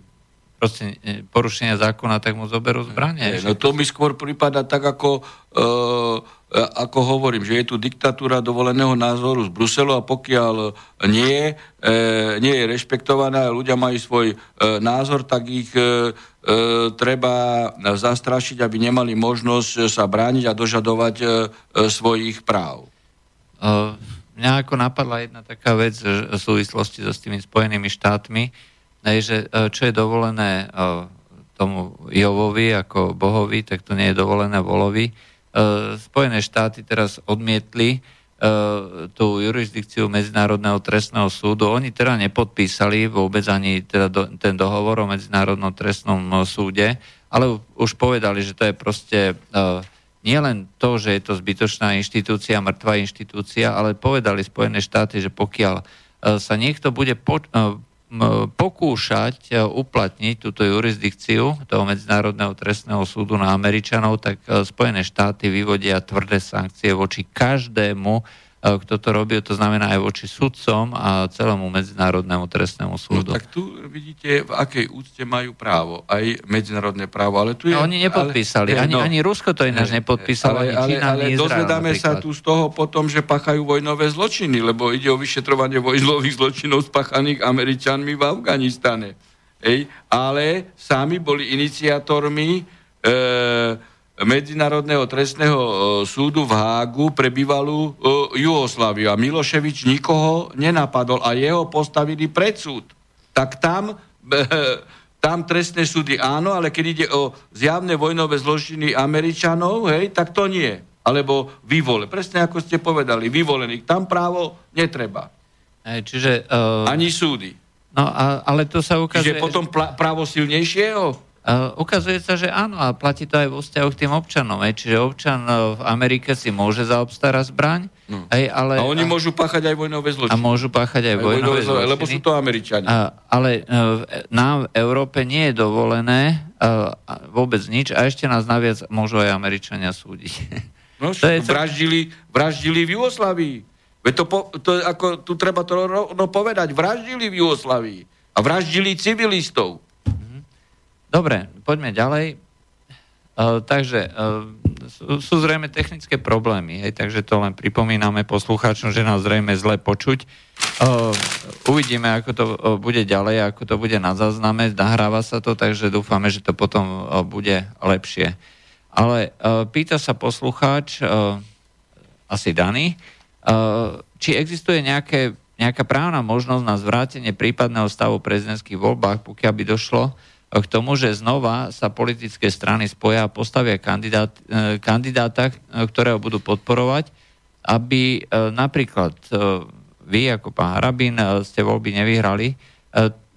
proste e, porušenia zákona, tak mu zoberú zbranie. Nie, No to mi skôr prípada tak, ako, e, ako hovorím, že je tu diktatúra dovoleného názoru z Bruselu a pokiaľ nie, e, nie je rešpektovaná, ľudia majú svoj e, názor, tak ich e, e, treba zastrašiť, aby nemali možnosť sa brániť a dožadovať e, e, svojich práv. Uh, mňa ako napadla jedna taká vec že v súvislosti so s tými Spojenými štátmi, je, že uh, čo je dovolené uh, tomu Jovovi ako bohovi, tak to nie je dovolené volovi. Uh, Spojené štáty teraz odmietli tú jurisdikciu Medzinárodného trestného súdu. Oni teda nepodpísali vôbec ani teda do, ten dohovor o Medzinárodnom trestnom súde, ale už povedali, že to je proste uh, nie len to, že je to zbytočná inštitúcia, mŕtvá inštitúcia, ale povedali Spojené štáty, že pokiaľ e, sa niekto bude po, e, pokúšať e, uplatniť túto jurisdikciu toho Medzinárodného trestného súdu na Američanov, tak e, Spojené štáty vyvodia tvrdé sankcie voči každému, kto to robil, to znamená aj voči sudcom a celému Medzinárodnému trestnému No, súdu. tak tu vidíte, v akej úcte majú právo, aj medzinárodné právo. Ale tu je, No, oni nepodpísali, ale, ani, ani Rusko to ináč nepodpísalo, ale, ani ale, Čína, ale Izrael dozvedáme sa tu z toho potom, že pachajú vojnové zločiny, lebo ide o vyšetrovanie vojnových zločinov spáchaných Američanmi v Afganistane. Ej, ale sami boli iniciátormi e, Medzinárodného trestného e, súdu v Hágu pre bývalú e, Jugosláviu. A Miloševič nikoho nenapadol a jeho postavili pred súd. Tak tam, e, tam trestné súdy áno, ale keď ide o zjavné vojnové zločiny Američanov, hej, tak to nie. Alebo vyvole. Presne ako ste povedali, vyvolených. Tam právo netreba. Čiže, uh, Ani súdy. no, a, ale to sa ukazuje... Čiže potom pla- právo silnejšieho? Ukazuje sa, že áno, a platí to aj vo vzťahu k tým občanom. Hej. Čiže občan uh, v Amerike si môže zaobstarať zbraň, No. hej, ale, A oni a, môžu páchať aj vojnové a zločiny. môžu páchať aj Aj vojnové zločiny, zločiny. Lebo sú to Američania. A, ale uh, v- nám v Európe nie je dovolené a vôbec nič a ešte nás naviac môžu aj Američania súdiť. No, To je vraždili, vraždili v Jugoslávii. Veď to, po, to ako, tu treba to rovno povedať. Vraždili v Jugoslávii. A vraždili civilistov. Dobre, poďme ďalej. Uh, takže uh, sú, sú zrejme technické problémy, hej, takže to len pripomíname poslucháčom, že nás zrejme zle počuť. uvidíme, ako to bude ďalej, ako to bude na zázname, nahráva sa to, takže dúfame, že to potom bude lepšie. Ale pýta sa poslucháč, asi Dany, či existuje nejaké, nejaká právna možnosť na zvrátenie prípadného stavu prezidentských voľbách, pokiaľ by došlo k tomu, že znova sa politické strany spoja a postavia kandidát, e, kandidáta, ktorého budú podporovať, aby e, napríklad vy ako pán Harabín ste voľby nevyhrali.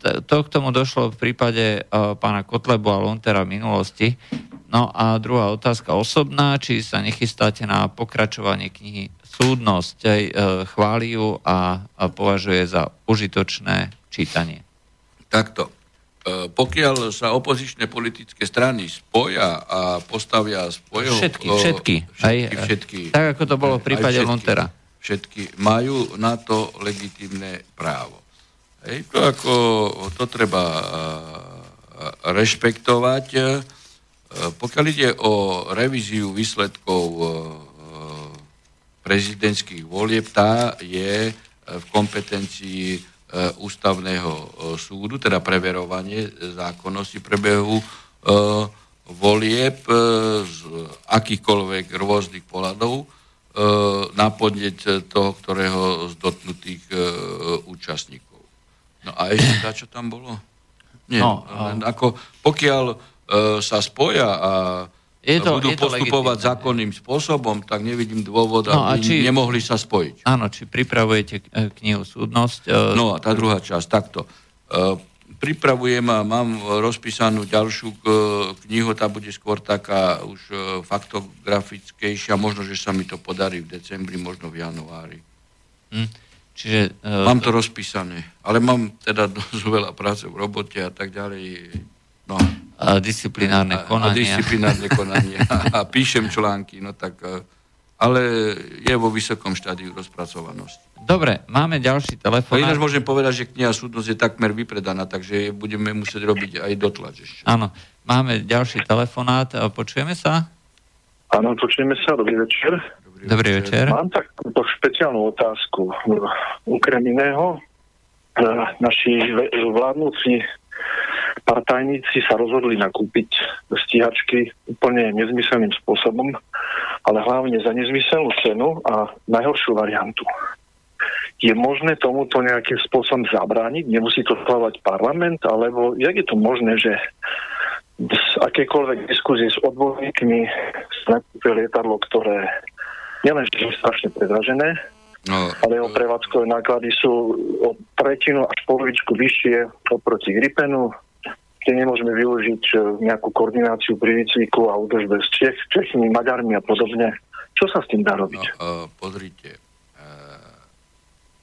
To k tomu došlo v prípade pána Kotlebu a Luntera v minulosti. No a druhá otázka osobná, či sa nechystáte na pokračovanie knihy Súdnosť, chváli ju a považuje za užitočné čítanie. Takto. Pokiaľ sa opozičné politické strany spoja a postavia svojho... Všetky, všetky. všetky, aj, všetky. Tak ako to bolo v prípade Luntera všetky majú na to legitimné právo. Hej, to, ako, to treba rešpektovať. Pokiaľ ide o revíziu výsledkov prezidentských volieb, tá je v kompetencii ústavného súdu, teda preverovanie zákonnosti prebehu volieb z akýchkoľvek rôznych pohľadov E, na podneť toho, ktorého z dotknutých e, účastníkov. No a ešte tá, čo tam bolo? Nie, no, len ako pokiaľ e, sa spoja a je to, budú je to postupovať legitimné. zákonným spôsobom, tak nevidím dôvod, no, aby či, nemohli sa spojiť. Áno, či pripravujete knihu Súdnosť? No a tá druhá časť, takto pripravujem a mám rozpísanú ďalšiu knihu, tá bude skôr taká už e, faktografickejšia, možno, že sa mi to podarí v decembri, možno v januári. Hm. Čiže, uh, mám to rozpísané, ale mám teda dosť veľa práce v robote a tak ďalej. No. A disciplinárne konanie. A disciplinárne konanie. a, a píšem články, no tak... Uh, ale je vo vysokom štádiu rozpracovanosti. Dobre, máme ďalší telefón. Ináč môžem povedať, že kniha súdnosť je takmer vypredaná, takže budeme musieť robiť aj dotlač ešte. Áno, máme ďalší telefonát. Počujeme sa? Áno, počujeme sa. Dobrý večer. Dobrý, Dobrý večer. večer. Mám takúto špeciálnu otázku. Okrem iného, e, naši vládnúci partajníci sa rozhodli nakúpiť stíhačky úplne nezmyselným spôsobom, ale hlavne za nezmyselnú cenu a najhoršiu variantu. Je možné tomuto nejakým spôsobom zabrániť? Nemusí to schváľovať parlament? Alebo jak je to možné, že z akékoľvek diskuzie s odborníkmi sa lietadlo, ktoré nielen, je strašne predražené, No, ale jeho prevádzkové náklady sú o tretinu až polovičku vyššie oproti Gripenu, kde nemôžeme využiť e, nejakú koordináciu pri výcviku a údržbe s Čech, Čechmi, Maďarmi a podobne. Čo sa s tým dá robiť? No, uh, pozrite, uh,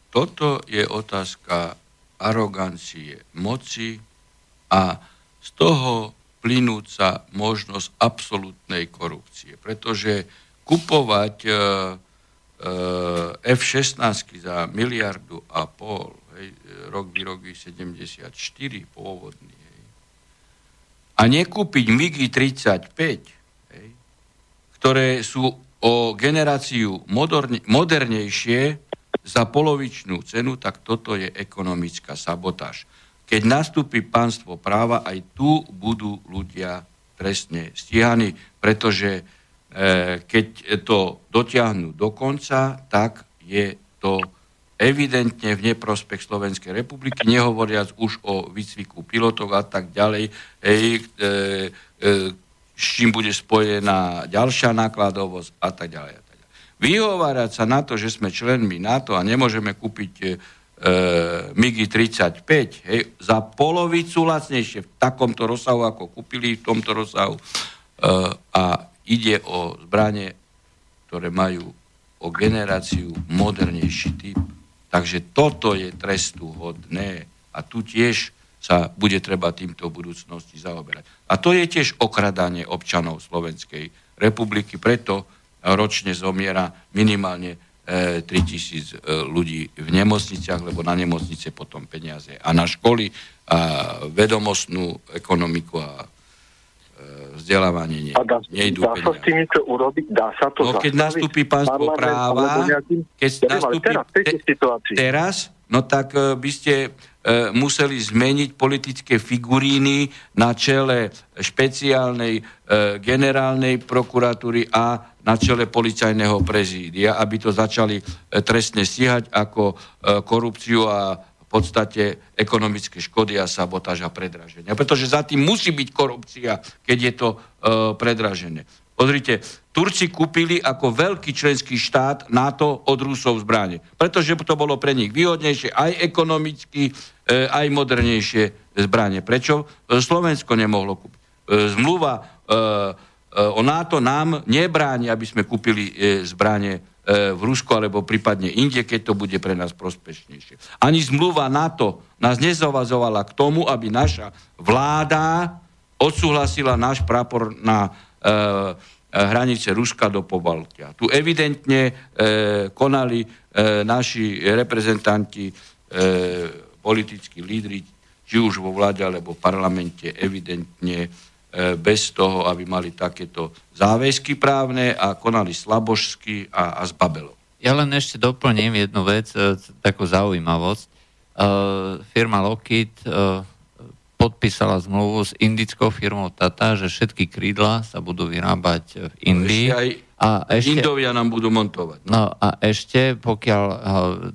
toto je otázka arogancie moci a z toho plynúca možnosť absolútnej korupcie. Pretože kupovať F-16 za miliardu a pol, hej, rok výroky 74 pôvodný, a nekúpiť MIGI 35, hej, ktoré sú o generáciu moderne, modernejšie za polovičnú cenu, tak toto je ekonomická sabotáž. Keď nastúpi pánstvo práva, aj tu budú ľudia trestne stíhaní, pretože e, keď to dotiahnu do konca, tak je to evidentne v neprospech Slovenskej republiky, nehovoriac už o výcviku pilotov a tak ďalej, hej, e, e, s čím bude spojená ďalšia nákladovosť a tak ďalej. A tak ďalej. Vyhovárať sa na to, že sme členmi NATO a nemôžeme kúpiť e, MIGI 35 hej, za polovicu lacnejšie v takomto rozsahu, ako kúpili v tomto rozsahu. E, a ide o zbranie, ktoré majú o generáciu modernejší typ Takže toto je trestu hodné a tu tiež sa bude treba týmto v budúcnosti zaoberať. A to je tiež okradanie občanov Slovenskej republiky, preto ročne zomiera minimálne e, 3000 e, ľudí v nemocniciach, lebo na nemocnice potom peniaze a na školy a vedomostnú ekonomiku a vzdelávanie nie, a dá, nejdu dá sa s tým niečo urobiť? Dá sa to No keď nastúpi pánstvo práva, keď nastúpi, teraz, te, situácii. teraz no tak e, by ste e, museli zmeniť politické figuríny na čele špeciálnej generálnej prokuratúry a na čele policajného prezídia, aby to začali trestne stíhať ako korupciu a podstate ekonomické škody a sabotáž a predraženia. Pretože za tým musí byť korupcia, keď je to predražené. Pozrite, Turci kúpili ako veľký členský štát NATO od Rusov zbranie. Pretože to bolo pre nich výhodnejšie aj ekonomicky, e, aj modernejšie zbranie. Prečo? E, Slovensko nemohlo kúpiť. E, zmluva o NATO nám nebráni, aby sme kúpili zbranie v Rusku alebo prípadne inde, keď to bude pre nás prospešnejšie. Ani zmluva NATO nás nezavazovala k tomu, aby naša vláda odsúhlasila náš prápor na hranice Ruska do Pobaltia. Tu evidentne e, konali e, naši reprezentanti, e, politickí lídry, či už vo vláde alebo v parlamente, evidentne e, bez toho, aby mali takéto záväzky právne a konali slabožsky a, a zbabelo. Ja len ešte doplním jednu vec, e, takú zaujímavosť. E, firma Lockheed e, podpísala zmluvu s indickou firmou Tata, že všetky krídla sa budú vyrábať v Indii. Ešte aj a ešte, Indovia nám budú montovať. No a ešte, pokiaľ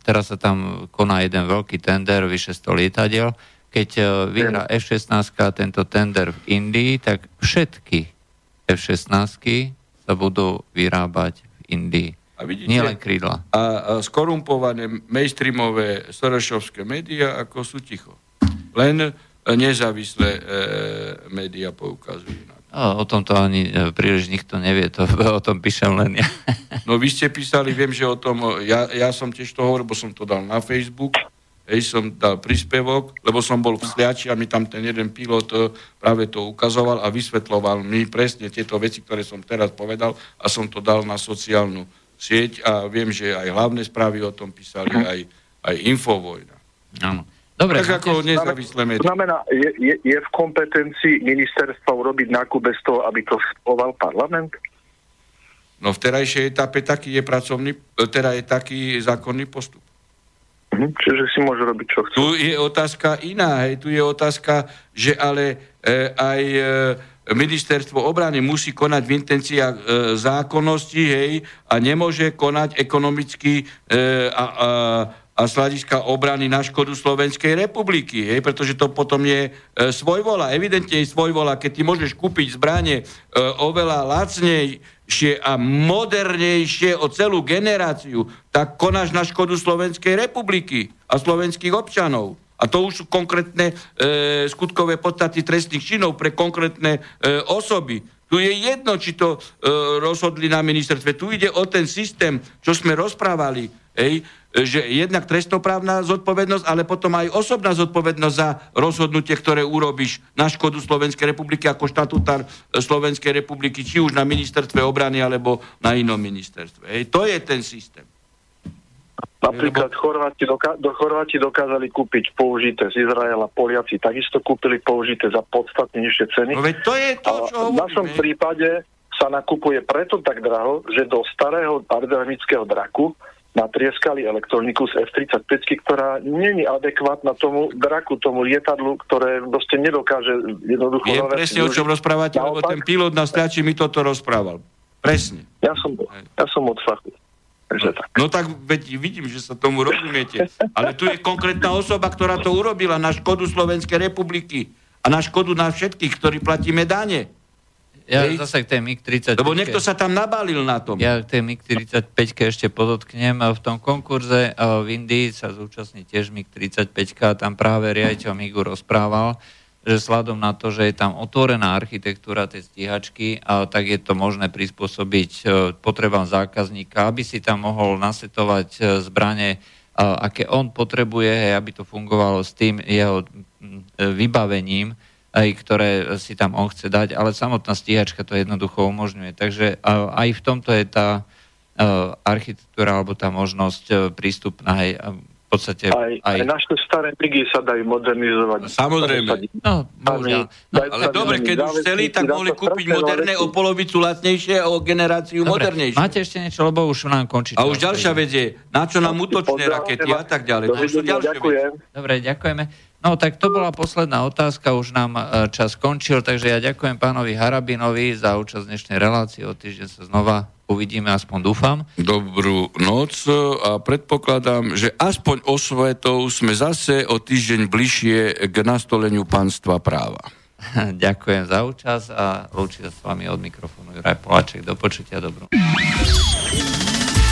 teraz sa tam koná jeden veľký tender, vyše 100 lietadiel, keď e, vyhrá F-16 tento tender v Indii, tak všetky F-16 sa budú vyrábať v Indii. A vidíte, Nie len krídla. A, a skorumpované mainstreamové sorošovské médiá ako sú ticho. Len nezávislé e, médiá poukazujú na to. O, o tomto ani e, príliš nikto nevie, to o tom píšem len ja. No vy ste písali, viem, že o tom, ja, ja som tiež to hovoril, bo som to dal na Facebook, hej, som dal príspevok, lebo som bol v Sliači a mi tam ten jeden pilot e, práve to ukazoval a vysvetloval mi presne tieto veci, ktoré som teraz povedal a som to dal na sociálnu sieť a viem, že aj hlavné správy o tom písali, aj, aj Infovojna. Áno. Dobre, tak ako nezávislé médiá. Znamená, je, je, je v kompetencii ministerstva urobiť nákup bez toho, aby to schoval parlament? No v terajšej etape taký je pracovný, teda je taký zákonný postup. Mhm, čiže si môže robiť, čo chce. Tu je otázka iná, hej, tu je otázka, že ale e, aj e, ministerstvo obrany musí konať v intenciách e, zákonnosti, hej, a nemôže konať ekonomicky e, a, a a z obrany na škodu Slovenskej republiky, hej, pretože to potom je e, svojvola, evidentne je svojvola, keď ty môžeš kúpiť zbranie e, oveľa lacnejšie a modernejšie o celú generáciu, tak konáš na škodu Slovenskej republiky a slovenských občanov. A to už sú konkrétne e, skutkové podstaty trestných činov pre konkrétne e, osoby. Tu je jedno, či to e, rozhodli na ministerstve. Tu ide o ten systém, čo sme rozprávali. Hej, že jednak trestnoprávna zodpovednosť, ale potom aj osobná zodpovednosť za rozhodnutie, ktoré urobíš na škodu Slovenskej republiky ako štatutár Slovenskej republiky, či už na ministerstve obrany alebo na inom ministerstve. Hej, to je ten systém. Napríklad Chorváti, doka- do Chorváti dokázali kúpiť použité z Izraela, Poliaci takisto kúpili použité za podstatne nižšie ceny. No veď to je to, čo hovoríme. V našom prípade sa nakupuje preto tak draho, že do starého aerodynamického draku natrieskali elektroniku z F-35, ktorá není adekvátna tomu draku, tomu lietadlu, ktoré proste nedokáže jednoducho... Viem presne, o čom rozprávate, lebo ten pilot na stáči mi toto rozprával. Presne. Ja som, ja som od fachu. No, tak. no tak veď vidím, že sa tomu rozumiete. Ale tu je konkrétna osoba, ktorá to urobila na škodu Slovenskej republiky a na škodu nás všetkých, ktorí platíme dane. Ja Hej. zase k tej MiG-35. Lebo niekto sa tam nabalil na tom. Ja k tej MiG-35 ešte podotknem. V tom konkurze v Indii sa zúčastní tiež MiG-35 a tam práve riaditeľ MiGu rozprával, že sladom na to, že je tam otvorená architektúra tej stíhačky, a tak je to možné prispôsobiť e, potrebám zákazníka, aby si tam mohol nasetovať e, zbranie, aké on potrebuje, aby to fungovalo s tým jeho vybavením, aj, ktoré si tam on chce dať, ale samotná stíhačka to jednoducho umožňuje. Takže aj v tomto je tá architektúra alebo tá možnosť prístupná. Aj, podstate... Aj, aj... aj naše staré migy sa dajú modernizovať. Samozrejme. No, bohužiaľ. No, ale dobre, keď už chceli, tak mohli kúpiť moderné o polovicu lacnejšie a o generáciu dobre, modernejšie. Máte ešte niečo, lebo už nám končí. A už ďalšia vec je, na čo nám útočné rakety a tak ďalej. To sú ďalšie ďakujem. Dobre, ďakujeme. No tak to bola posledná otázka, už nám e, čas skončil, takže ja ďakujem pánovi Harabinovi za účasť dnešnej relácie. O týždeň sa znova uvidíme, aspoň dúfam. Dobrú noc a predpokladám, že aspoň osvetou sme zase o týždeň bližšie k nastoleniu pánstva práva. ďakujem za účasť a lúči sa s vami od mikrofónu Juraj Poláček. Do počutia, dobrú.